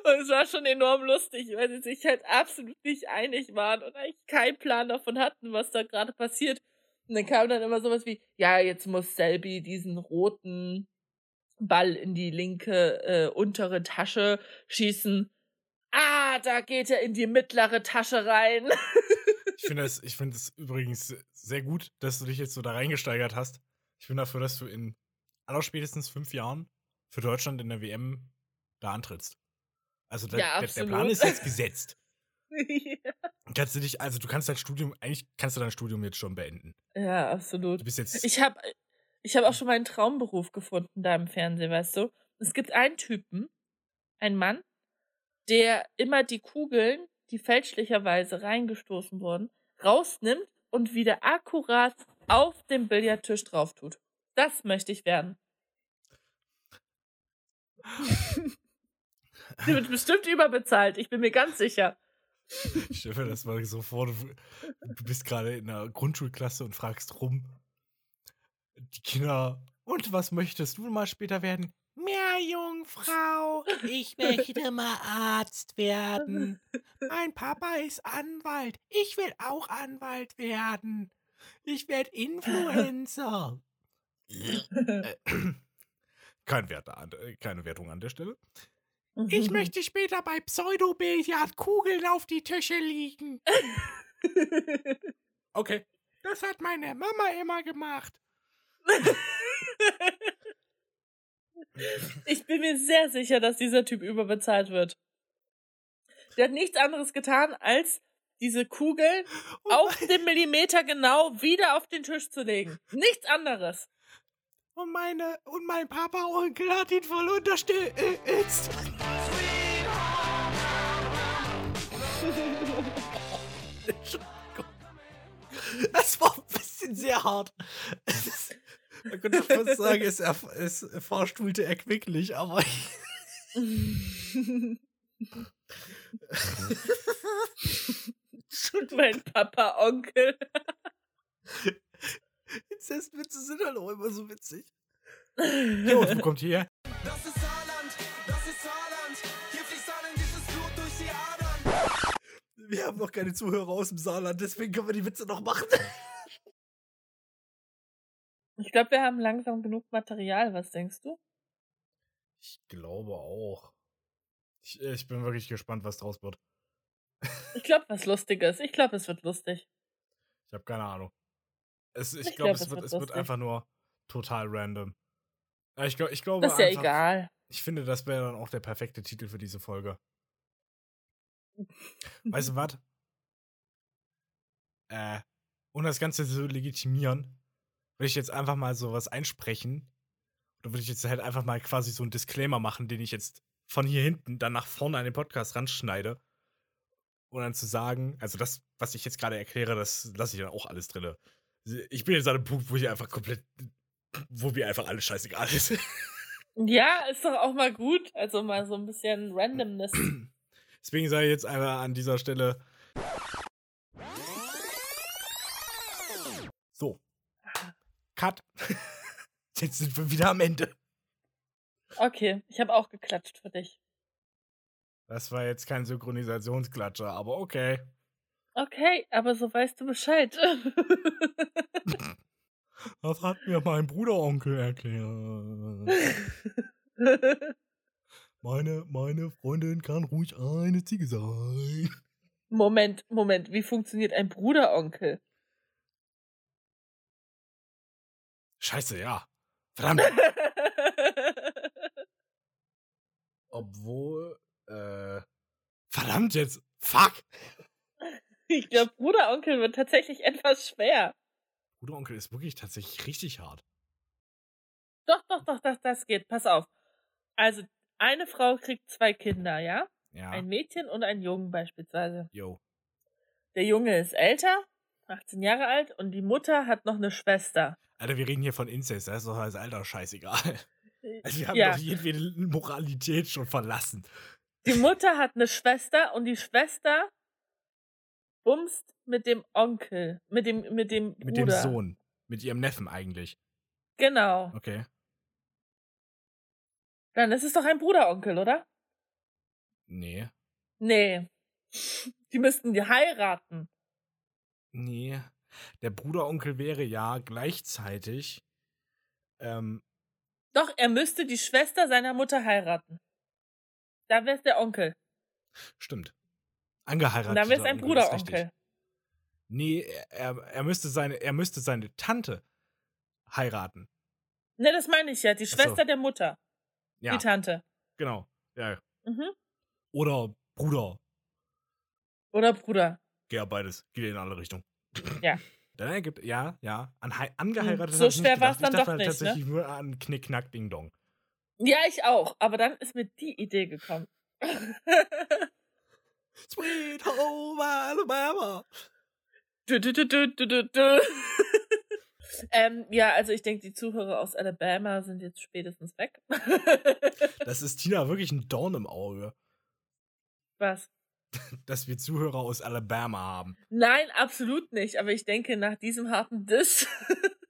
Speaker 2: Und es war schon enorm lustig, weil sie sich halt absolut nicht einig waren und eigentlich keinen Plan davon hatten, was da gerade passiert. Und dann kam dann immer sowas wie, ja, jetzt muss Selby diesen roten Ball in die linke äh, untere Tasche schießen. Ah, da geht er in die mittlere Tasche rein.
Speaker 1: Ich finde es ich es übrigens sehr gut, dass du dich jetzt so da reingesteigert hast. Ich bin dafür, dass du in allerspätestens fünf Jahren für Deutschland in der WM da antrittst. Also der,
Speaker 2: Ja,
Speaker 1: der, der Plan ist jetzt gesetzt. Kannst du dich, also du kannst dein Studium, eigentlich kannst du dein Studium jetzt schon beenden.
Speaker 2: ja, absolut.
Speaker 1: Du bist jetzt.
Speaker 2: Ich habe ich hab auch schon meinen Traumberuf gefunden da im Fernsehen, weißt du? Es gibt einen Typen, einen Mann, der immer die Kugeln, die fälschlicherweise reingestoßen wurden, rausnimmt und wieder akkurat auf den Billardtisch drauf tut. Das möchte ich werden. Der wird bestimmt überbezahlt, ich bin mir ganz sicher.
Speaker 1: Ich stelle mir das mal so vor, du, du bist gerade in einer Grundschulklasse und fragst rum. Die Kinder, und was möchtest du mal später werden? Meerjungfrau. Ich möchte mal Arzt werden. Mein Papa ist Anwalt. Ich will auch Anwalt werden. Ich werde Influencer. Äh, Kein Wert an, äh, keine Wertung an der Stelle. Ich möchte später bei Pseudobillard Kugeln auf die Tische liegen. Okay. Das hat meine Mama immer gemacht.
Speaker 2: Ich bin mir sehr sicher, dass dieser Typ überbezahlt wird. Der hat nichts anderes getan, als diese Kugeln auf den Millimeter genau wieder auf den Tisch zu legen. Nichts anderes.
Speaker 1: Und meine und mein Papa Onkel hat ihn voll unterstützt. Das war ein bisschen sehr hart. Ist- Man könnte fast sagen, es, erf- es fahrstuhlte erquicklich, aber
Speaker 2: mein Papa Onkel.
Speaker 1: Inzestwitze sind halt auch immer so witzig. Jo, wo kommt hierher?
Speaker 4: Das ist Saarland, das ist Saarland
Speaker 1: Wir haben noch keine Zuhörer aus dem Saarland, deswegen können wir die Witze noch machen.
Speaker 2: Ich glaube, wir haben langsam genug Material. Was denkst du?
Speaker 1: Ich glaube auch. Ich, ich bin wirklich gespannt, was draus wird.
Speaker 2: Ich glaube, was Lustiges. Ich glaube, es wird lustig.
Speaker 1: Ich habe keine Ahnung. Es, ich
Speaker 2: Ich
Speaker 1: glaube,
Speaker 2: glaub,
Speaker 1: es, wird,
Speaker 2: wird
Speaker 1: es wird einfach nur total random. Ja, Ich, glaub, ich glaube
Speaker 2: Das ist ja
Speaker 1: einfach,
Speaker 2: egal.
Speaker 1: ich finde, das wäre dann auch der perfekte Titel für diese Folge. Weißt du was? Äh, um das Ganze zu legitimieren, würde ich jetzt einfach mal sowas einsprechen. Oder würde ich jetzt halt einfach mal quasi so einen Disclaimer machen, den ich jetzt von hier hinten dann nach vorne an den Podcast ranschneide. Und dann zu sagen, also das, was ich jetzt gerade erkläre, das lasse ich dann auch alles drin. Ich bin jetzt an einem Punkt, wo ich einfach komplett, wo mir einfach alles scheißegal ist.
Speaker 2: Ja, ist doch auch mal gut. Also mal so ein bisschen Randomness.
Speaker 1: Deswegen sage ich jetzt einfach an dieser Stelle. So. Cut. Jetzt sind wir wieder am Ende.
Speaker 2: Okay, ich habe auch geklatscht für dich.
Speaker 1: Das war jetzt kein Synchronisationsklatscher, aber okay.
Speaker 2: Okay, aber so weißt du Bescheid.
Speaker 1: Das hat mir mein Bruderonkel erklärt. Meine, meine Freundin kann ruhig eine Ziege sein.
Speaker 2: Moment, Moment, wie funktioniert ein Bruderonkel?
Speaker 1: Scheiße, ja. Verdammt. Obwohl, äh. Verdammt jetzt. Fuck.
Speaker 2: ich glaube, Bruderonkel wird tatsächlich etwas schwer.
Speaker 1: Bruderonkel ist wirklich tatsächlich richtig hart.
Speaker 2: Doch, doch, doch, das, das geht. Pass auf. Also, eine Frau kriegt zwei Kinder, ja?
Speaker 1: Ja.
Speaker 2: Ein Mädchen und einen Jungen beispielsweise.
Speaker 1: Yo.
Speaker 2: Der Junge ist älter, 18 Jahre alt, und die Mutter hat noch eine Schwester.
Speaker 1: Alter, wir reden hier von Inzest, das ist doch als Alter scheißegal. Also wir haben
Speaker 2: Ja.
Speaker 1: doch jedwede Moralität schon verlassen.
Speaker 2: Die Mutter hat eine Schwester und die Schwester bumst mit dem Onkel, mit dem, mit dem Bruder.
Speaker 1: Mit dem Sohn. Mit ihrem Neffen eigentlich.
Speaker 2: Genau.
Speaker 1: Okay.
Speaker 2: Dann ist es doch ein Bruderonkel, oder?
Speaker 1: Nee.
Speaker 2: Nee. Die müssten die heiraten.
Speaker 1: Nee. Der Bruderonkel wäre ja gleichzeitig. Ähm,
Speaker 2: Doch, er müsste die Schwester seiner Mutter heiraten. Da wär's der Onkel.
Speaker 1: stimmt. Angeheiratet.
Speaker 2: Und dann wär's ein Bruderonkel.
Speaker 1: Nee, er, er, müsste seine, er müsste seine Tante heiraten.
Speaker 2: Ne, das meine ich ja. Die
Speaker 1: so.
Speaker 2: Schwester der Mutter.
Speaker 1: Ja,
Speaker 2: Die Tante.
Speaker 1: genau. Ja.
Speaker 2: Mhm.
Speaker 1: Oder Bruder.
Speaker 2: Oder Bruder.
Speaker 1: Geht ja beides. Geht in alle Richtungen.
Speaker 2: Ja.
Speaker 1: Dann ergibt, ja, ja. An, hei- angeheiratet
Speaker 2: so schwer war's
Speaker 1: gedacht.
Speaker 2: dann
Speaker 1: ich
Speaker 2: doch
Speaker 1: dachte
Speaker 2: nicht, ne?
Speaker 1: tatsächlich nur an Knick, Knack, Ding, Dong.
Speaker 2: Ja, ich auch. Aber dann ist mir die Idee gekommen.
Speaker 1: Sweet Home Alabama.
Speaker 2: Du, du, du, du, du, du. Ähm, ja, also ich denke, die Zuhörer aus Alabama sind jetzt spätestens weg.
Speaker 1: Das ist Tina wirklich ein Dorn im Auge,
Speaker 2: Was?
Speaker 1: dass wir Zuhörer aus Alabama haben.
Speaker 2: Nein, absolut nicht. Aber ich denke, nach diesem harten Diss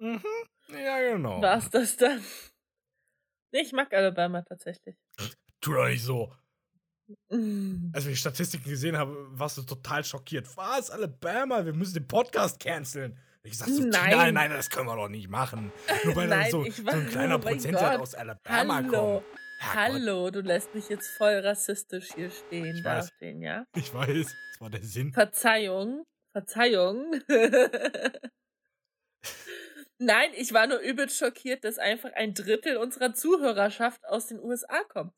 Speaker 1: Mhm. Ja, genau.
Speaker 2: war's das dann. Nee, ich mag Alabama tatsächlich.
Speaker 1: Tu doch nicht so.
Speaker 2: Mm.
Speaker 1: Als wir die Statistiken gesehen haben, warst du total schockiert. Was? Alabama? Wir müssen den Podcast canceln. Ich sag so,
Speaker 2: Nein.
Speaker 1: Tina, nein, das können wir doch nicht machen. Nur weil
Speaker 2: Nein,
Speaker 1: so, so ein kleiner
Speaker 2: oh
Speaker 1: Prozentsatz
Speaker 2: Gott.
Speaker 1: aus Alabama
Speaker 2: Hallo.
Speaker 1: kommt. Herrgott.
Speaker 2: Hallo, du lässt mich jetzt voll rassistisch hier stehen,
Speaker 1: Ich weiß.
Speaker 2: dastehen, ja?
Speaker 1: Ich weiß, das war der Sinn.
Speaker 2: Verzeihung, Verzeihung. Nein, ich war nur übel schockiert, dass einfach ein Drittel unserer Zuhörerschaft aus den USA kommt.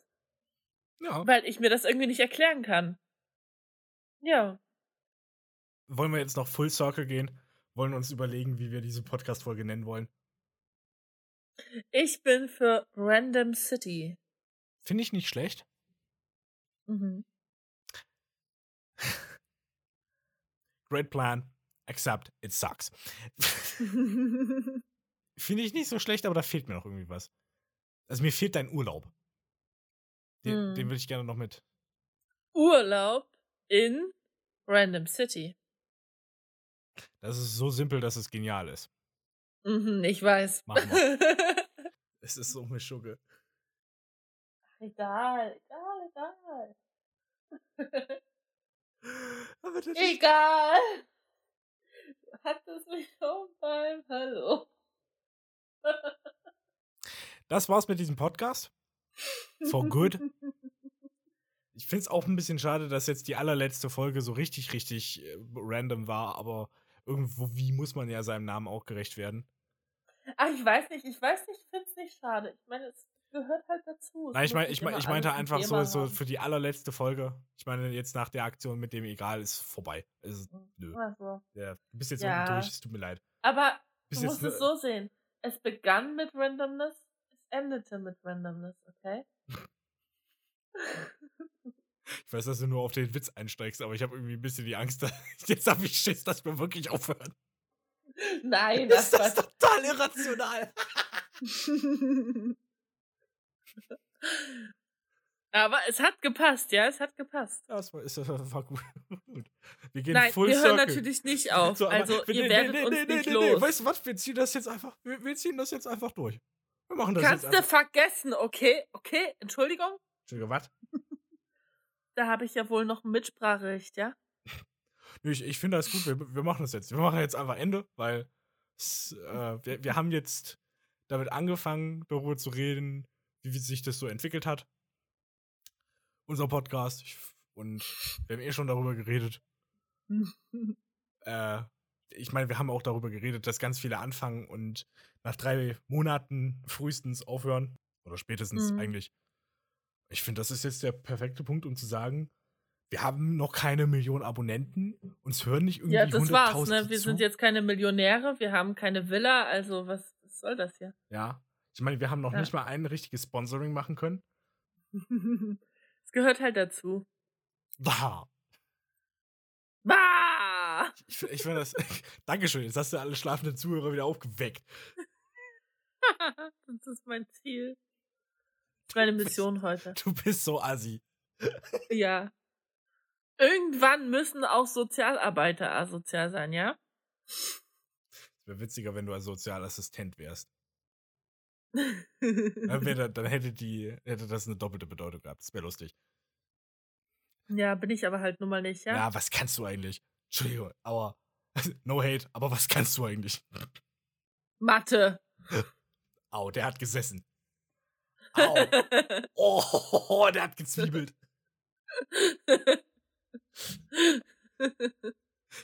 Speaker 1: Ja.
Speaker 2: Weil ich mir das irgendwie nicht erklären kann. Ja.
Speaker 1: Wollen wir jetzt noch Full Circle gehen? Wollen uns überlegen, wie wir diese Podcast-Folge nennen wollen?
Speaker 2: Ich bin für Random City.
Speaker 1: Finde ich nicht schlecht.
Speaker 2: Mhm.
Speaker 1: Great plan. Except it sucks. Finde ich nicht so schlecht, aber da fehlt mir noch irgendwie was. Also mir fehlt dein Urlaub. Den,
Speaker 2: Hm.
Speaker 1: den würde ich gerne noch mit.
Speaker 2: Urlaub in Random City.
Speaker 1: Das ist so simpel, dass es genial ist.
Speaker 2: Mhm, ich weiß.
Speaker 1: Machen wir. Es ist so Mischugge.
Speaker 2: egal, egal, egal.
Speaker 1: Ist-
Speaker 2: Egal. Du hattest mich schon beim Hallo.
Speaker 1: Das war's mit diesem Podcast. For good. ich finde es auch ein bisschen schade, dass jetzt die allerletzte Folge so richtig, richtig äh, random war, aber irgendwo, wie muss man ja seinem Namen auch gerecht werden.
Speaker 2: Ach, ich weiß nicht, ich weiß nicht, ich finde es nicht schade. Ich meine, es gehört halt dazu.
Speaker 1: Nein, ich, mein, ich, mein, ich meinte einfach so, so für die allerletzte Folge. Ich meine, jetzt nach der Aktion mit dem Egal ist vorbei. Es ist, nö.
Speaker 2: So.
Speaker 1: Ja, du bist jetzt
Speaker 2: Ja.
Speaker 1: durch, es tut mir leid.
Speaker 2: Aber
Speaker 1: Bist
Speaker 2: du musst es
Speaker 1: ne-
Speaker 2: so sehen. Es begann mit Randomness, es endete mit Randomness, okay?
Speaker 1: Ich weiß, dass du nur auf den Witz einsteigst, aber ich habe irgendwie ein bisschen die Angst, dass, jetzt habe ich Schiss, dass wir wirklich aufhören.
Speaker 2: Nein, das
Speaker 1: ist das total irrational.
Speaker 2: Aber es hat gepasst, ja, es hat gepasst.
Speaker 1: Ja, das war, ist, das war gut. Wir gehen
Speaker 2: Nein,
Speaker 1: full
Speaker 2: wir hören
Speaker 1: circle.
Speaker 2: natürlich nicht auf.
Speaker 1: So,
Speaker 2: also,
Speaker 1: nee,
Speaker 2: ihr
Speaker 1: nee,
Speaker 2: werdet
Speaker 1: nee,
Speaker 2: uns
Speaker 1: nee,
Speaker 2: nicht
Speaker 1: nee,
Speaker 2: los.
Speaker 1: Nee. Weißt du was? Wir ziehen das jetzt einfach. Wir, wir ziehen das jetzt einfach durch. Wir machen das
Speaker 2: Kannst
Speaker 1: jetzt
Speaker 2: du vergessen, okay? Okay, Entschuldigung.
Speaker 1: Entschuldigung, was?
Speaker 2: Da habe ich ja wohl noch ein Mitspracherecht, ja?
Speaker 1: Ich, ich finde das gut. Wir, wir machen das jetzt. Wir machen jetzt einfach Ende, weil äh, wir, wir haben jetzt damit angefangen, darüber zu reden, wie sich das so entwickelt hat. Unser Podcast. Und wir haben eh schon darüber geredet. Äh, ich meine, wir haben auch darüber geredet, dass ganz viele anfangen und nach drei Monaten frühestens aufhören. Oder spätestens
Speaker 2: Mhm.
Speaker 1: eigentlich. Ich finde, das ist jetzt der perfekte Punkt, um zu sagen, wir haben noch keine Million Abonnenten. Uns hören nicht irgendwie
Speaker 2: Ja, das war's,
Speaker 1: 100.000
Speaker 2: ne? Wir
Speaker 1: zu.
Speaker 2: sind jetzt keine Millionäre, wir haben keine Villa, also was, was soll das hier?
Speaker 1: Ja. Ich meine, wir haben noch
Speaker 2: Ja.
Speaker 1: nicht mal ein richtiges Sponsoring machen können.
Speaker 2: Es gehört halt dazu.
Speaker 1: Bah.
Speaker 2: Bah!
Speaker 1: Ich, ich finde das. Dankeschön, jetzt hast du alle schlafenden Zuhörer wieder aufgeweckt.
Speaker 2: das ist mein Ziel. Meine Mission heute.
Speaker 1: Du bist so assi.
Speaker 2: Ja. Irgendwann müssen auch Sozialarbeiter asozial sein, ja?
Speaker 1: Es wäre witziger, wenn du als Sozialassistent wärst. Dann, wär, dann hätte, die, hätte das eine doppelte Bedeutung gehabt. Das wäre lustig.
Speaker 2: ja, bin ich aber halt nun mal nicht,
Speaker 1: Ja?
Speaker 2: ja?
Speaker 1: was kannst du eigentlich? Entschuldigung, aber. No hate, aber was kannst du eigentlich?
Speaker 2: Mathe.
Speaker 1: Au, der hat gesessen. Au. Oh, der hat gezwiebelt.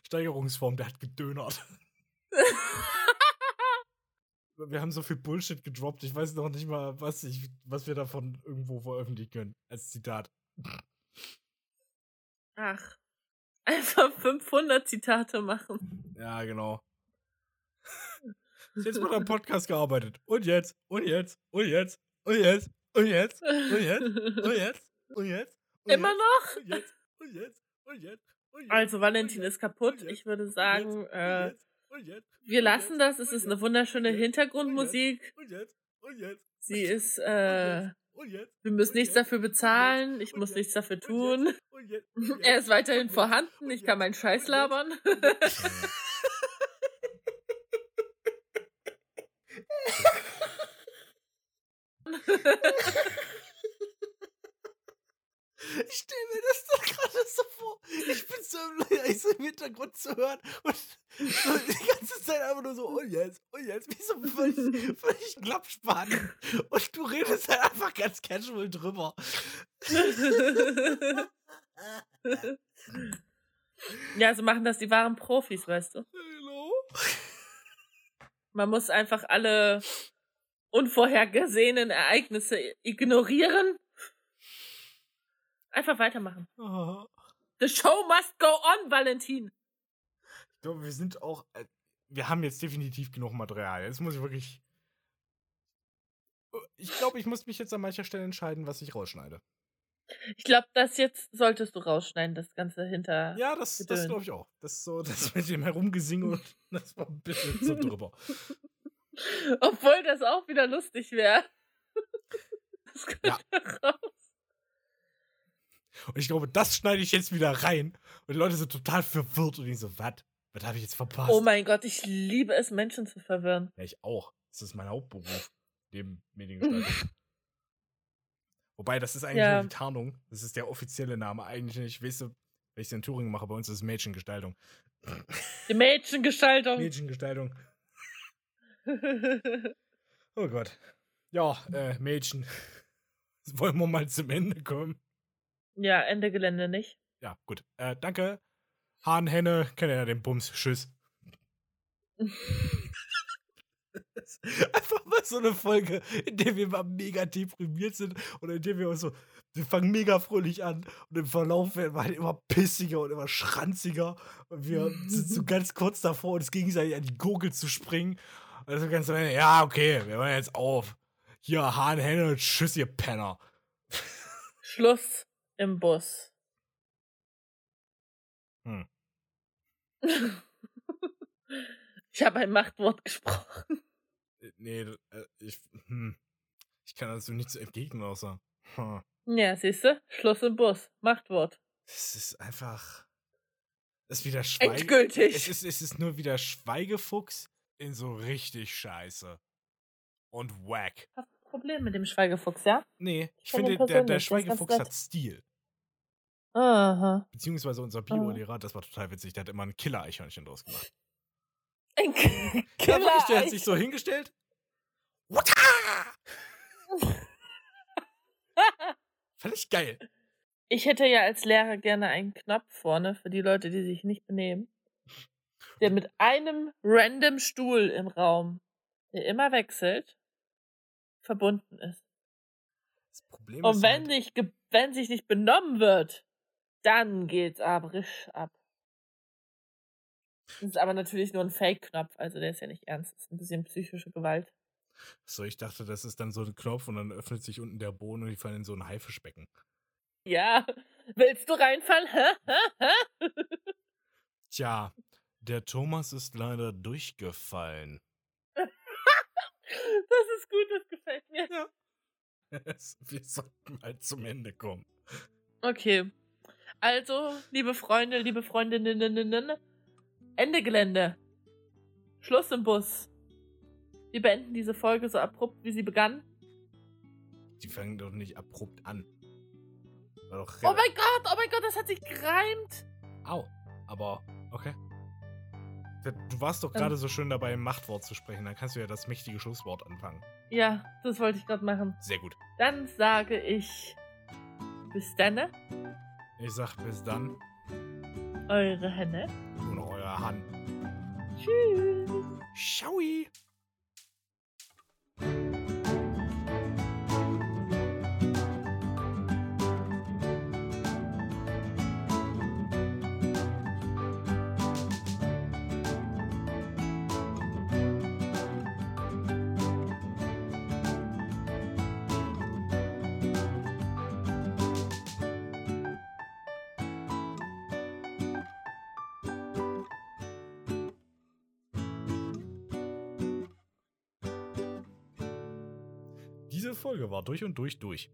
Speaker 1: Steigerungsform, der hat gedönert. Wir haben so viel Bullshit gedroppt. Ich weiß noch nicht mal, was, ich, was wir davon irgendwo veröffentlichen können. Als Zitat.
Speaker 2: Ach. Einfach 500 Zitate machen.
Speaker 1: Ja, genau. Jetzt wird am Podcast gearbeitet. Und jetzt, und jetzt, und jetzt, und jetzt, und jetzt, und jetzt, und jetzt, und jetzt. Und
Speaker 2: Immer
Speaker 1: jetzt,
Speaker 2: noch?
Speaker 1: Und jetzt, und jetzt, und jetzt. Und jetzt,
Speaker 2: Also, Valentin ist kaputt. Ich würde sagen, äh, wir lassen das. Es ist eine wunderschöne Hintergrundmusik. Sie ist, äh, wir müssen nichts dafür bezahlen. Ich muss nichts dafür tun. Er ist weiterhin vorhanden. Ich kann meinen Scheiß labern.
Speaker 1: und jetzt. Ich stelle mir das doch gerade so vor. Ich bin so im, ich so im Hintergrund zu hören und so die ganze Zeit einfach nur so, und jetzt, und jetzt, wie so völlig, völlig Klappspann. Und du redest halt einfach ganz casual drüber.
Speaker 2: ja, so machen das die wahren Profis, weißt du.
Speaker 1: Hallo?
Speaker 2: Man muss einfach alle unvorhergesehenen Ereignisse ignorieren. Einfach weitermachen.
Speaker 1: Oh.
Speaker 2: The show must go on, Valentin.
Speaker 1: Ich glaube, wir sind auch, äh, wir haben jetzt definitiv genug Material. Jetzt muss ich wirklich, ich glaube, ich muss mich jetzt an mancher Stelle entscheiden, was ich rausschneide.
Speaker 2: Ich glaube, das jetzt solltest du rausschneiden, das Ganze hinter.
Speaker 1: Ja, das, das glaube ich auch. Das ist so, das mit dem Herumgesinge und das war ein bisschen so drüber.
Speaker 2: Obwohl das auch wieder lustig wäre. Das könnte
Speaker 1: Ja.
Speaker 2: raus.
Speaker 1: Und ich glaube, das schneide ich jetzt wieder rein. Und die Leute sind total verwirrt und die so, was? Was habe ich jetzt verpasst?
Speaker 2: Oh mein Gott, ich liebe es, Menschen zu verwirren.
Speaker 1: Ja, ich auch. Das ist mein Hauptberuf. Neben Mediengestaltung. Wobei, das ist eigentlich
Speaker 2: Ja.
Speaker 1: nur die Tarnung. Das ist der offizielle Name. Eigentlich nicht. Weißt du, wenn ich in Thüringen mache, bei uns ist es Mädchengestaltung.
Speaker 2: Die Mädchengestaltung.
Speaker 1: Mädchengestaltung. Oh Gott. Ja, äh, Mädchen. Wollen wir mal zum Ende kommen?
Speaker 2: Ja, Ende Gelände nicht.
Speaker 1: Ja, gut. Äh, danke. Hahn, Henne, kennt ihr ja den Bums. Tschüss. Einfach mal so eine Folge, in der wir mal mega deprimiert sind oder in der wir uns so, wir fangen mega fröhlich an und im Verlauf werden wir halt immer pissiger und immer schranziger und wir sind so ganz kurz davor, uns gegenseitig an die Gurgel zu springen. Also ganz am Ende, ja, okay, wir hören jetzt auf. Hier, Hahn, Henne, tschüss, ihr Penner.
Speaker 2: Schluss im Bus.
Speaker 1: Hm.
Speaker 2: Ich habe ein Machtwort gesprochen.
Speaker 1: Nee, äh, ich, hm, ich kann dazu nichts entgegnen, außer. Hm.
Speaker 2: Ja, siehst du? Schluss im Bus. Machtwort.
Speaker 1: Es ist einfach. Es ist wieder Schweige.
Speaker 2: Endgültig.
Speaker 1: Es ist, es ist nur wieder Schweigefuchs in so richtig scheiße. Und wack.
Speaker 2: Hast du ein Problem mit dem Schweigefuchs, ja?
Speaker 1: Nee, ich
Speaker 2: finde
Speaker 1: finde, der, der Schweigefuchs hat Stil.
Speaker 2: Aha.
Speaker 1: Beziehungsweise unser Bio-Lehrer, das war total witzig, der hat immer ein Killer-Eichhörnchen draus gemacht.
Speaker 2: Ein
Speaker 1: Ja,
Speaker 2: Killer.
Speaker 1: wirklich, der hat sich so hingestellt. Fand ich geil.
Speaker 2: Ich hätte ja als Lehrer gerne einen Knopf vorne für die Leute, die sich nicht benehmen, der mit einem random Stuhl im Raum, der immer wechselt, verbunden ist.
Speaker 1: Das Problem
Speaker 2: Und
Speaker 1: ist
Speaker 2: wenn,
Speaker 1: halt,
Speaker 2: nicht wenn sich nicht benommen wird, dann geht's aber risch ab. Das ist aber natürlich nur ein Fake-Knopf, also der ist ja nicht ernst. Das ist ein bisschen psychische Gewalt.
Speaker 1: so, ich dachte, das ist dann so ein Knopf und dann öffnet sich unten der Boden und die fallen in so ein Haifischbecken.
Speaker 2: Ja, willst du reinfallen?
Speaker 1: Tja, der Thomas ist leider durchgefallen.
Speaker 2: Das ist gut, das gefällt mir.
Speaker 1: Wir sollten mal zum Ende kommen.
Speaker 2: Okay. Also, liebe Freunde, liebe Freundinnen, Ende Gelände. Schluss im Bus. Wir beenden diese Folge so abrupt, wie sie begann.
Speaker 1: Die fangen doch nicht abrupt an.
Speaker 2: Oh mein Gott, oh mein Gott, das hat sich gereimt.
Speaker 1: Au. Aber, okay. Du warst doch
Speaker 2: Ähm.
Speaker 1: gerade so schön dabei, ein Machtwort zu sprechen. Dann kannst du ja das mächtige Schlusswort anfangen.
Speaker 2: Ja, das wollte ich gerade machen.
Speaker 1: Sehr gut.
Speaker 2: Dann sage ich bis dann,
Speaker 1: Ich sag bis dann.
Speaker 2: eure Henne.
Speaker 1: Und euer Hand.
Speaker 2: Tschüss.
Speaker 1: Schaui. Folge war durch und durch durch.